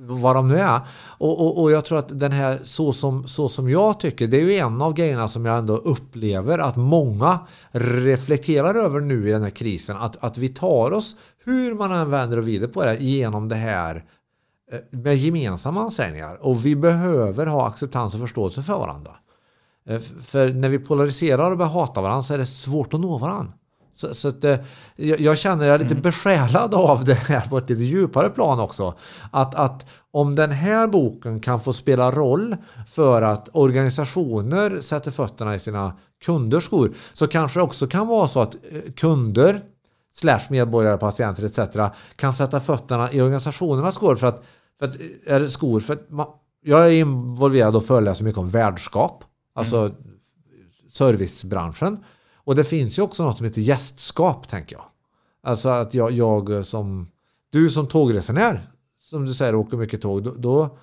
vad de nu är. Och, och, och, jag tror att den här så som, så som jag tycker, det är ju en av grejerna som jag ändå upplever att många reflekterar över nu i den här krisen. Att, att vi tar oss, hur man än vänder och vrider på det, genom det här med gemensamma ansträngningar. Och vi behöver ha acceptans och förståelse för varandra. Eh, för när vi polariserar och börjar hata varandra så är det svårt att nå varandra. Så, så att, eh, jag, jag känner jag är lite mm. besjälad av det här på ett lite djupare plan också. Att, att om den här boken kan få spela roll för att organisationer sätter fötterna i sina kunders skor så kanske det också kan vara så att eh, kunder slash medborgare, patienter etc. kan sätta fötterna i organisationernas skor för att, för att, är skor för att man, jag är involverad och föreläser mycket om värdskap, alltså mm. servicebranschen. Och det finns ju också något som heter gästskap tänker jag. Alltså att jag, jag som, du som tågresenär, som du säger åker mycket tåg, då, då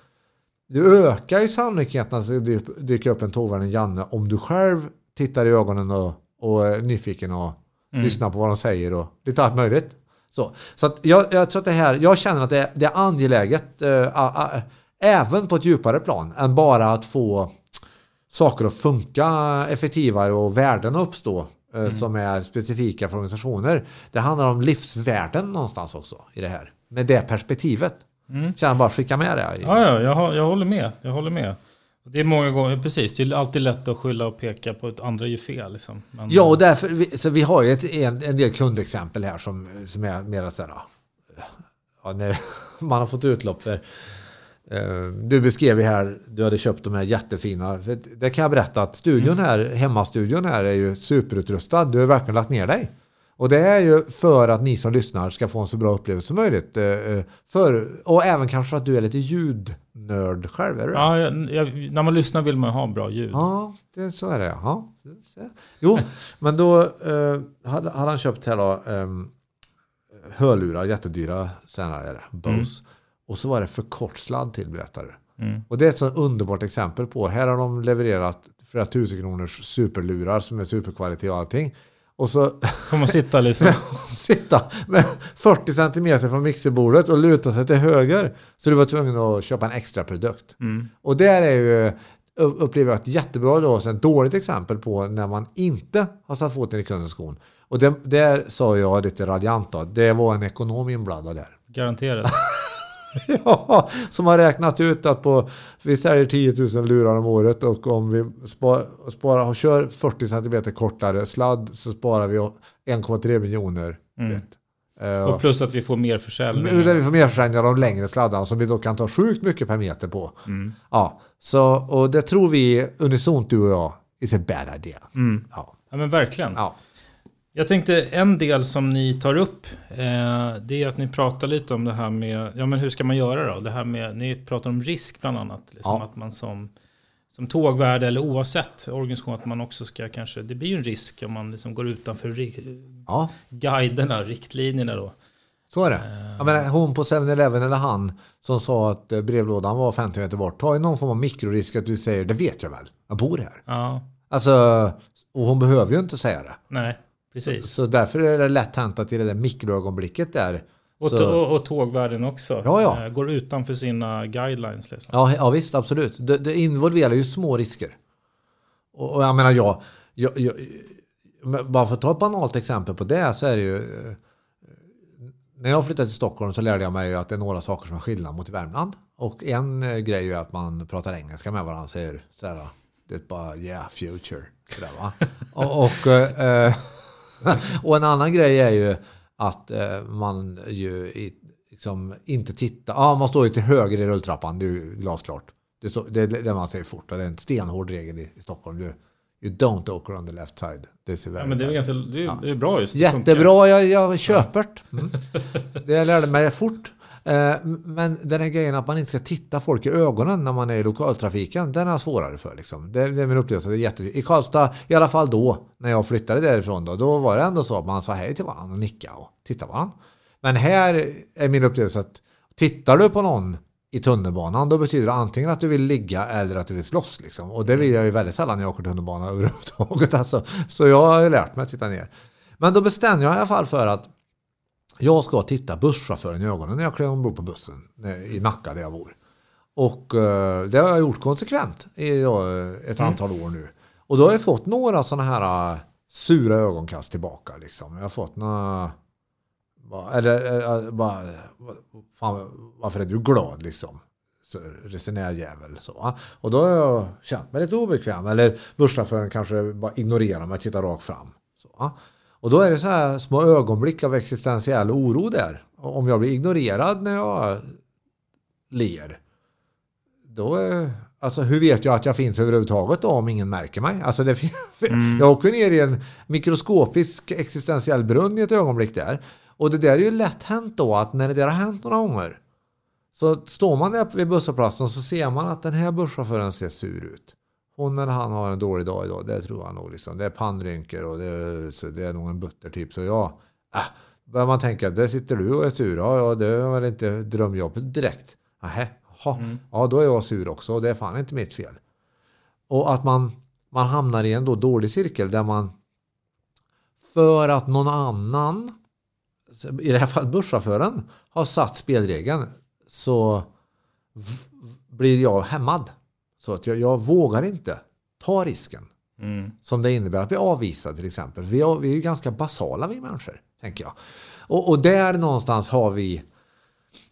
det ökar ju sannolikheten att det dyker upp en tågvärd, en Janne, om du själv tittar i ögonen och, och är nyfiken och mm. lyssnar på vad de säger och lite allt möjligt. Så, så att jag, jag tror att det här, jag känner att det, det är angeläget, äh, äh, även på ett djupare plan, än bara att få saker att funka effektivare och värden att uppstå eh, mm. som är specifika för organisationer. Det handlar om livsvärden någonstans också i det här. Med det perspektivet. Mm. Jag bara skicka med det? Ja, ja jag, jag håller med. Jag håller med. Det är många gånger, precis, det är alltid lätt att skylla och peka på att andra gör fel. Liksom. Men, ja, och därför, vi, så vi har ju ett, en, en del kundexempel här som, som är mer så här, ja, när <laughs> man har fått utlopp för Eh, du beskrev ju här, du hade köpt de här jättefina. Det kan jag berätta att studion mm. här, hemmastudion här är ju superutrustad. Du har verkligen lagt ner dig. Och det är ju för att ni som lyssnar ska få en så bra upplevelse som möjligt. Eh, eh, för, och även kanske att du är lite ljudnörd själv, är du Ja, jag, jag, när man lyssnar vill man ha bra ljud. Ja, det, så är det. Ja. Jo, <laughs> men då eh, hade, han köpt här då, eh, hörlurar, jättedyra, sen är det, Bose. Mm. Och så var det för kort sladd till berättade mm. Och det är ett så underbart exempel på. Här har de levererat flera tusen kronors superlurar som är superkvalitet och allting. Och så... Man sitta liksom? <laughs> sitta med 40 centimeter från mixerbordet och luta sig till höger. Så du var tvungen att köpa en extra produkt. Mm. Och där är ju, upplever jag ett jättebra då, ett dåligt exempel på när man inte har satt foten i kundens skon. Och det, där sa jag lite raljant då, det var en ekonom inblandad där. Garanterat. <laughs> <laughs> ja, som har räknat ut att på, vi säljer 10 000 lurar om året och om vi spar, sparar, kör 40 cm kortare sladd så sparar vi 1,3 miljoner. Mm. Uh, och plus att vi får mer försäljning. Vi får mer försäljning av de längre sladdarna som vi då kan ta sjukt mycket per meter på. Mm. Ja, så, och det tror vi unisont du och jag is a bad idea. Mm. Ja. ja, men verkligen. Ja. Jag tänkte en del som ni tar upp, eh, det är att ni pratar lite om det här med, ja men hur ska man göra då? Det här med, ni pratar om risk bland annat. Liksom ja. Att man som, som tågvärd eller oavsett organisation, att man också ska kanske, det blir ju en risk om man liksom går utanför ja. guiderna, riktlinjerna då. Så är det. Eh. Jag menar, hon på 7-Eleven eller han som sa att eh, brevlådan var 50 meter bort. Ta ju någon form av mikrorisk att du säger, det vet jag väl, jag bor här. Ja. Alltså, och hon behöver ju inte säga det. Nej. Precis. Så, så därför är det lätt hänt att i det där mikroögonblicket där och, och, och tågvärlden också. Ja, ja. Eh, går utanför sina guidelines. Liksom. Ja, ja, visst, absolut. Det, det involverar ju små risker. Och, och jag menar, jag, jag, jag, bara för att ta ett banalt exempel på det så är det ju... Eh, när jag flyttade till Stockholm så lärde jag mig att det är några saker som är skillnad mot Värmland. Och en eh, grej är att man pratar engelska med varandra. Säger så här, riktigt bara yeah future. Sådär, va? <laughs> och, och, eh, <laughs> och en annan grej är ju att eh, man ju liksom inte tittar. Ja, man står ju till höger i rulltrappan, det är ju glasklart. Det, är det man säger fort, det är en stenhård regel i, i Stockholm. Du, you don't walk on the left side. Det är, Ja, men det är, ganska, det är, det är bra just. Jättebra, jag, jag köper det. Mm. <laughs> Det jag lärde mig fort. Eh, men den här grejen att man inte ska titta folk i ögonen när man är i lokaltrafiken, den är jag svårare för. Liksom. Det, det är min upplevelse. Det är jätte... I Karlstad, i alla fall då, när jag flyttade därifrån, då, då var det ändå så att man sa hej till varandra och nickade och tittade varandra. Men här är min upplevelse att tittar du på någon i tunnelbanan, då betyder det antingen att du vill ligga eller att du vill slåss. Liksom. Och det vill jag ju väldigt sällan när jag åker tunnelbana <laughs> överhuvudtaget. Alltså. Så jag har ju lärt mig att titta ner. Men då bestämde jag i alla fall för att jag ska titta busschauffören i ögonen när jag kliver ombord på bussen eh, i Nacka där jag bor. Och eh, det har jag gjort konsekvent i eh, ett antal år nu. Och då har jag fått några sådana här eh, sura ögonkast tillbaka. Liksom. Jag har fått några... Eller eh, bara... Fan, varför är du glad liksom? Resenärjävel. Så? Och då har jag känt mig lite obekväm. Eller busschauffören kanske bara ignorerar mig och tittar rakt fram. Så? Och då är det så här små ögonblick av existentiell oro där. Och Om jag blir ignorerad när jag ler. Då är, alltså hur vet jag att jag finns överhuvudtaget då om ingen märker mig? Alltså det, <laughs> Jag åker ner i en mikroskopisk existentiell brunn i ett ögonblick där. Och det där är ju lätt hänt då att när det där har hänt några gånger. Så står man där vid busshållplatsen så ser man att den här busschauffören ser sur ut. Hon eller han har en dålig dag idag, det tror jag nog. Liksom. Det är pannrynkor och det är, det är nog en butter typ. Så ja, äh, börjar man tänka, där sitter du och är sur. Ja, ja det är väl inte drömjobbet direkt. Nähä, jaha. ja då är jag sur också och det är fan inte mitt fel. Och att man, man hamnar i en då dålig cirkel där man för att någon annan, i det här fallet busschauffören, har satt spelregeln så blir jag hämmad. Så att jag, jag vågar inte ta risken. Mm. Som det innebär att bli avvisad till exempel. Vi, har, vi är ju ganska basala vi människor, tänker jag. Och, och där någonstans har vi,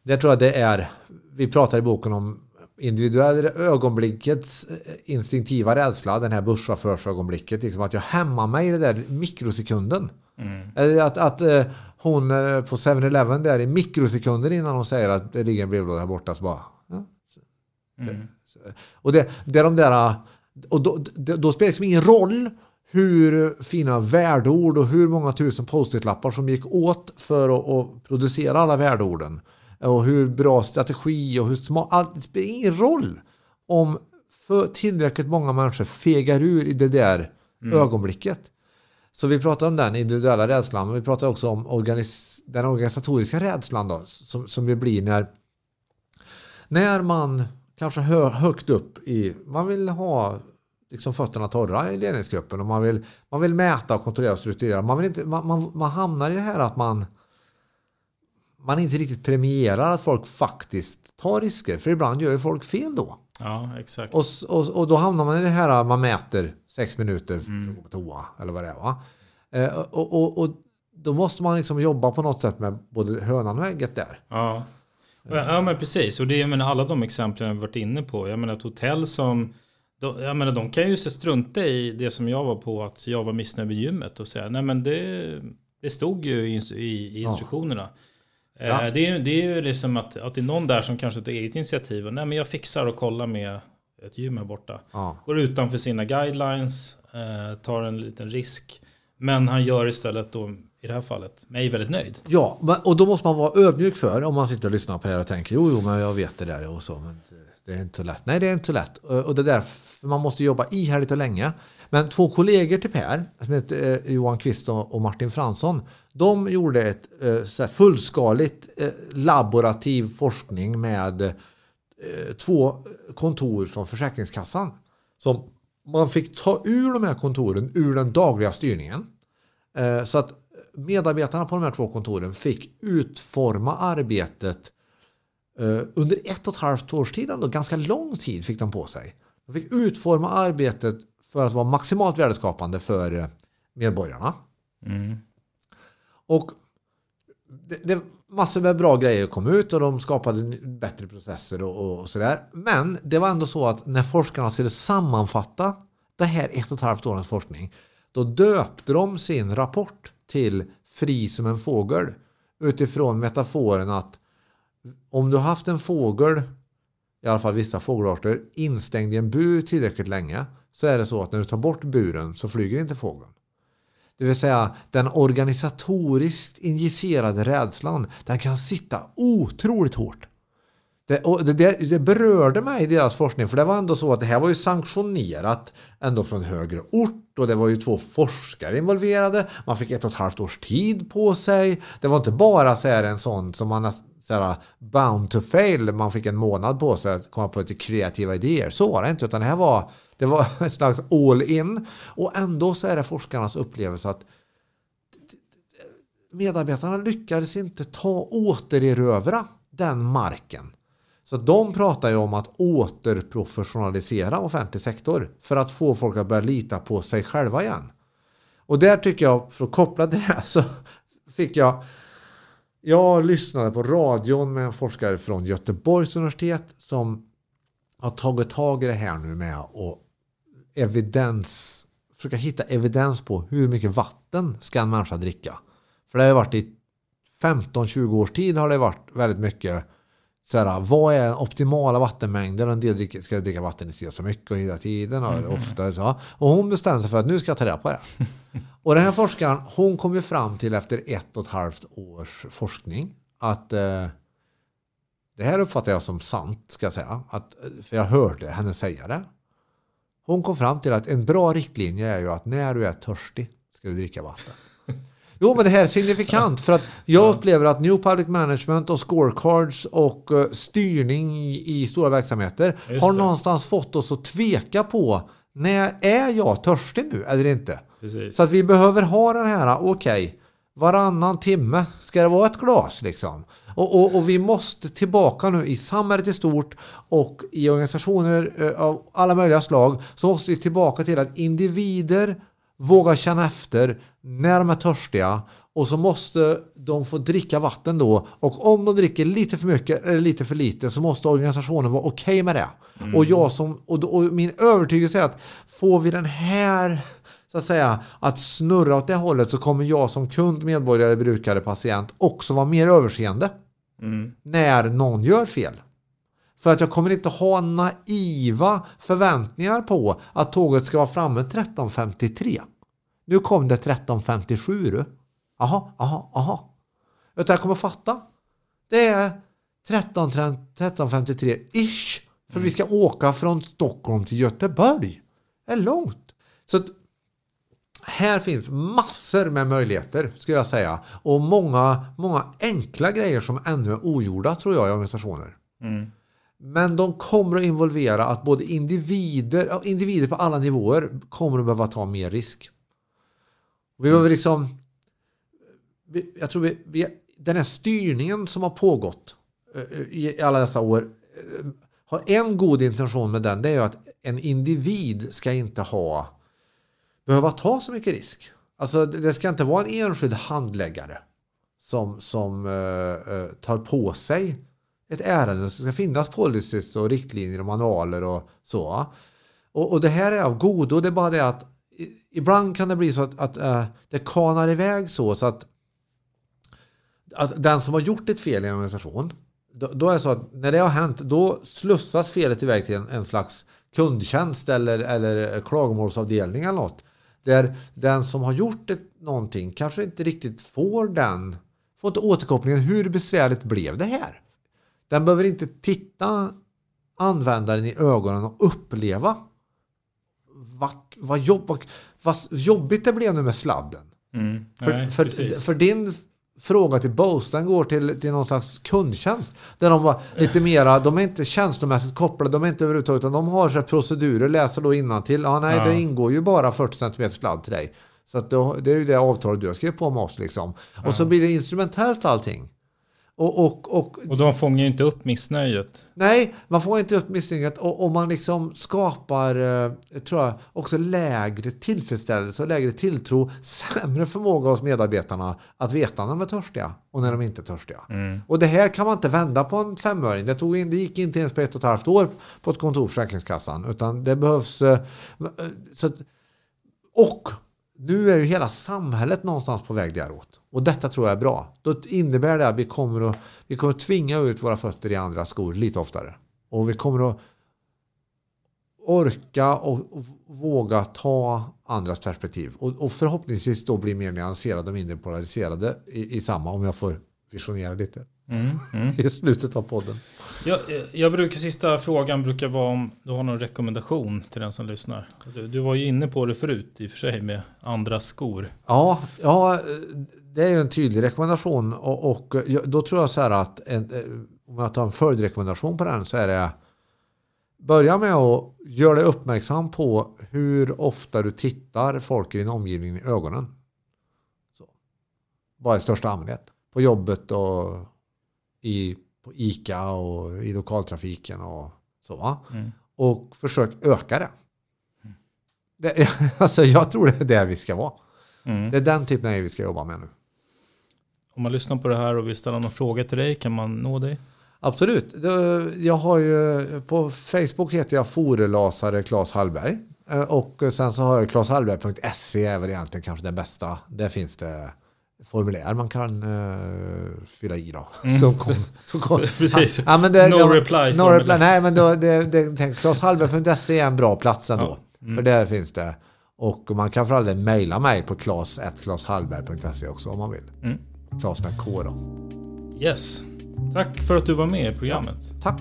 där tror jag det är, vi pratar i boken om individuell ögonblickets eh, instinktiva rädsla, den här busschaufförsögonblicket, liksom att jag hämmar mig i den där mikrosekunden. Eller att, att eh, hon eh, på 7-Eleven där i mikrosekunder innan hon säger att det ligger en brevlåda här borta så bara, ja, och det, det är de där... Och då, då, spelar det liksom ingen roll hur fina värdeord och hur många tusen post-it-lappar som gick åt för att, att producera alla värdeorden. Och hur bra strategi och hur smart... Allt, det spelar ingen roll om för tillräckligt många människor fegar ur i det där ögonblicket. Så vi pratar om den individuella rädslan, men vi pratar också om organis den organisatoriska rädslan då, som, som det blir när när man kanske hö, högt upp i, man vill ha liksom fötterna torra i ledningsgruppen och man vill, man vill mäta och kontrollera och strukturera. Man, vill inte, man, man, man hamnar i det här att man man inte riktigt premierar att folk faktiskt tar risker. För ibland gör ju folk fel då. Ja, exakt. Och, och, och då hamnar man i det här man mäter sex minuter för att gå på toa. Eller vad det är. Va? Eh, och, och, och då måste man liksom jobba på något sätt med både hönan och ägget där. Ja. Ja, men precis. Och det är, menar, alla de exemplen jag varit inne på. Jag menar ett hotell som... De, jag menar, de kan ju strunta i det som jag var på, att jag var missnöjd med gymmet och säga, nej men det, det stod ju i, i, instruktionerna. Eh, Ja. det, är, det är ju liksom att, att det är någon där som kanske tar eget initiativ. Och, nej men jag fixar och kollar med ett gym här borta. Ja. Går utanför sina guidelines, eh, tar en liten risk. Men han gör istället då, i det här fallet, mig väldigt nöjd. Ja, och då måste man vara ödmjuk för om man sitter och lyssnar på det här och tänker jo, jo, men jag vet det där och så, men det är inte så lätt. Nej, det är inte så lätt. Eh, och det är därför man måste jobba ihärdigt och länge. Men två kollegor till Per, som heter eh, Johan Kvist och Martin Fransson, de gjorde ett eh, så här fullskaligt laborativ forskning med två kontor från Försäkringskassan. Som man fick ta ur de här kontoren ur den dagliga styrningen. Så att medarbetarna på de här två kontoren fick utforma arbetet eh, under ett och ett halvt års tid, ändå ganska lång tid fick de på sig. De fick utforma arbetet för att vara maximalt värdeskapande för eh, medborgarna. Och det, det, massor med bra grejer kom ut och de skapade bättre processer och, och sådär. Men det var ändå så att när forskarna skulle sammanfatta det här ett och ett halvt årens forskning, då döpte de sin rapport till Fri som en fågel utifrån metaforen att om du har haft en fågel, i alla fall vissa fågelarter, instängd i en bur tillräckligt länge så är det så att när du tar bort buren så flyger inte fågeln. Det vill säga den organisatoriskt injicerade rädslan, den kan sitta otroligt hårt. Det, det, det, det, berörde mig i deras forskning för det var ändå så att det här var ju sanktionerat ändå från högre ort och det var ju två forskare involverade. Man fick ett och ett halvt års tid på sig. Det var inte bara så här en sån som man så här, bound to fail. Man fick en månad på sig att komma på lite kreativa idéer. Så var det inte utan det här var det var <laughs> ett slags all in och ändå så är det forskarnas upplevelse att medarbetarna lyckades inte ta återerövra den marken. Så de pratar ju om att återprofessionalisera offentlig sektor för att få folk att börja lita på sig själva igen. Och där tycker jag, för att koppla till det här, så fick jag jag lyssnade på radion med en forskare från Göteborgs universitet som har tagit tag i det här nu med att evidens, försöka hitta evidens på hur mycket vatten ska en människa dricka. För det har varit i 15-20 års tid har det varit väldigt mycket såhär, vad är den optimala vattenmängden? En del dricker, ska dricka vatten i så mycket och hela tiden och mm. ofta. Så. Och hon bestämde sig för att nu ska jag ta reda på det. <laughs> och den här forskaren, hon kom ju fram till efter ett och ett halvt års forskning att eh, det här uppfattar jag som sant, ska jag säga. Att, för jag hörde henne säga det. Hon kom fram till att en bra riktlinje är ju att när du är törstig ska du dricka vatten. Jo, men det här är signifikant för att jag upplever att New Public Management och scorecards och eh, styrning i stora verksamheter har någonstans fått oss att tveka på när är jag törstig nu eller inte? Precis. Så att vi behöver ha den här, okej, okay, varannan timme ska det vara ett glas liksom. Och, och, och, vi måste tillbaka nu i samhället i stort och i organisationer eh, av alla möjliga slag så måste vi tillbaka till att individer vågar känna efter när de är törstiga och så måste de få dricka vatten då och om de dricker lite för mycket eller lite för lite så måste organisationen vara okej okay med det. Mm. Och, jag som, och, och min övertygelse är att får vi den här så att säga att snurra åt det hållet så kommer jag som kund, medborgare, brukare, patient också vara mer överseende mm. när någon gör fel. För att jag kommer inte ha naiva förväntningar på att tåget ska vara framme 13.53. Nu kom det 13.57 du. Aha, aha, aha. Utan jag kommer fatta. Det är 13.53 ish. För vi ska åka från Stockholm till Göteborg. Det är långt. Så att här finns massor med möjligheter skulle jag säga. Och många, många enkla grejer som ännu är ogjorda tror jag i organisationer. Mm. Men de kommer att involvera att både individer, individer på alla nivåer kommer att behöva ta mer risk. Vi behöver liksom, jag tror vi, vi, den här styrningen som har pågått eh, i alla dessa år eh, har en god intention med den. Det är ju att en individ ska inte ha behöva ta så mycket risk. Alltså det ska inte vara en enskild handläggare som, som uh, tar på sig ett ärende. Det ska finnas policies och riktlinjer och manualer och så. Och, och det här är av godo. Det är bara det att ibland kan det bli så att, att äh, det kanar iväg så, så att, att den som har gjort ett fel i en organisation då, då är det så att när det har hänt då slussas felet iväg till en, en slags kundtjänst eller, eller klagomålsavdelning eller något. Där den som har gjort ett, någonting kanske inte riktigt får den, får inte återkopplingen. Hur besvärligt blev det här? Den behöver inte titta användaren i ögonen och uppleva vad, vad, jobb, vad, vad jobbigt det blev nu med sladden. Mm. För, Nej, för, för, din fråga till Bose, den går till, till någon slags kundtjänst. Där de var lite mera, de är inte känslomässigt kopplade, de är inte överhuvudtaget, utan de har så procedurer, läser då innantill. Ja, nej, ja. det ingår ju bara 40 cm sladd till dig. Så att då, det är ju det avtalet du har skrivit på med oss liksom. Och ja. så blir det instrumentellt allting. Och, och, och, Och de fångar ju inte upp missnöjet. nej, man får inte upp missnöjet och, och man liksom skapar, eh, tror jag, också lägre tillfredsställelse och lägre tilltro, sämre förmåga hos medarbetarna att veta när de är törstiga och när de inte är törstiga. Och det här kan man inte vända på en femöring. Det, tog in, det gick inte ens på ett och ett halvt år på ett kontor Försäkringskassan, utan det behövs... eh, Så och nu är ju hela samhället någonstans på väg däråt. Och detta tror jag är bra. Då innebär det att vi kommer att, vi kommer att tvinga ut våra fötter i andra skor lite oftare. Och vi kommer att orka och, våga ta andras perspektiv. Och, och förhoppningsvis då bli mer nyanserade och mindre polariserade i, i samma, om jag får visionera lite. <laughs> I slutet av podden. Jag, jag brukar, sista frågan brukar vara om du har någon rekommendation till den som lyssnar. Du, du var ju inne på det förut i och för sig med andra skor. Ja, ja, det är ju en tydlig rekommendation och, och då tror jag så här att en, eh, om jag tar en följdrekommendation på den så är det Börja med att göra dig uppmärksam på hur ofta du tittar folk i din omgivning i ögonen. Så. Bara i största allmänhet. På jobbet och i, på ICA och i lokaltrafiken och så. Va? Och försök öka det. det. <laughs> Alltså jag tror det är där vi ska vara. Det är den typen av grejer vi ska jobba med nu. Om man lyssnar på det här och vill ställa någon fråga till dig, kan man nå dig? Absolut. Jag har ju, på Facebook heter jag forelasare Claes Hallberg. Eh, Och sen så har jag claeshallberg.se är väl egentligen kanske den bästa. Där finns det formulär man kan uh, fylla i då. Som kom, som kom. <laughs> Precis. Ja, men det, No det, reply No reply. Nej, men då, det, det, tänk, är en bra plats ändå. Ja. Mm. För där finns det. Och man kan för all del mejla mig på claes.claeshallberg.se också om man vill. Mm. Claes med K då. Yes. Tack för att du var med i programmet. Tack.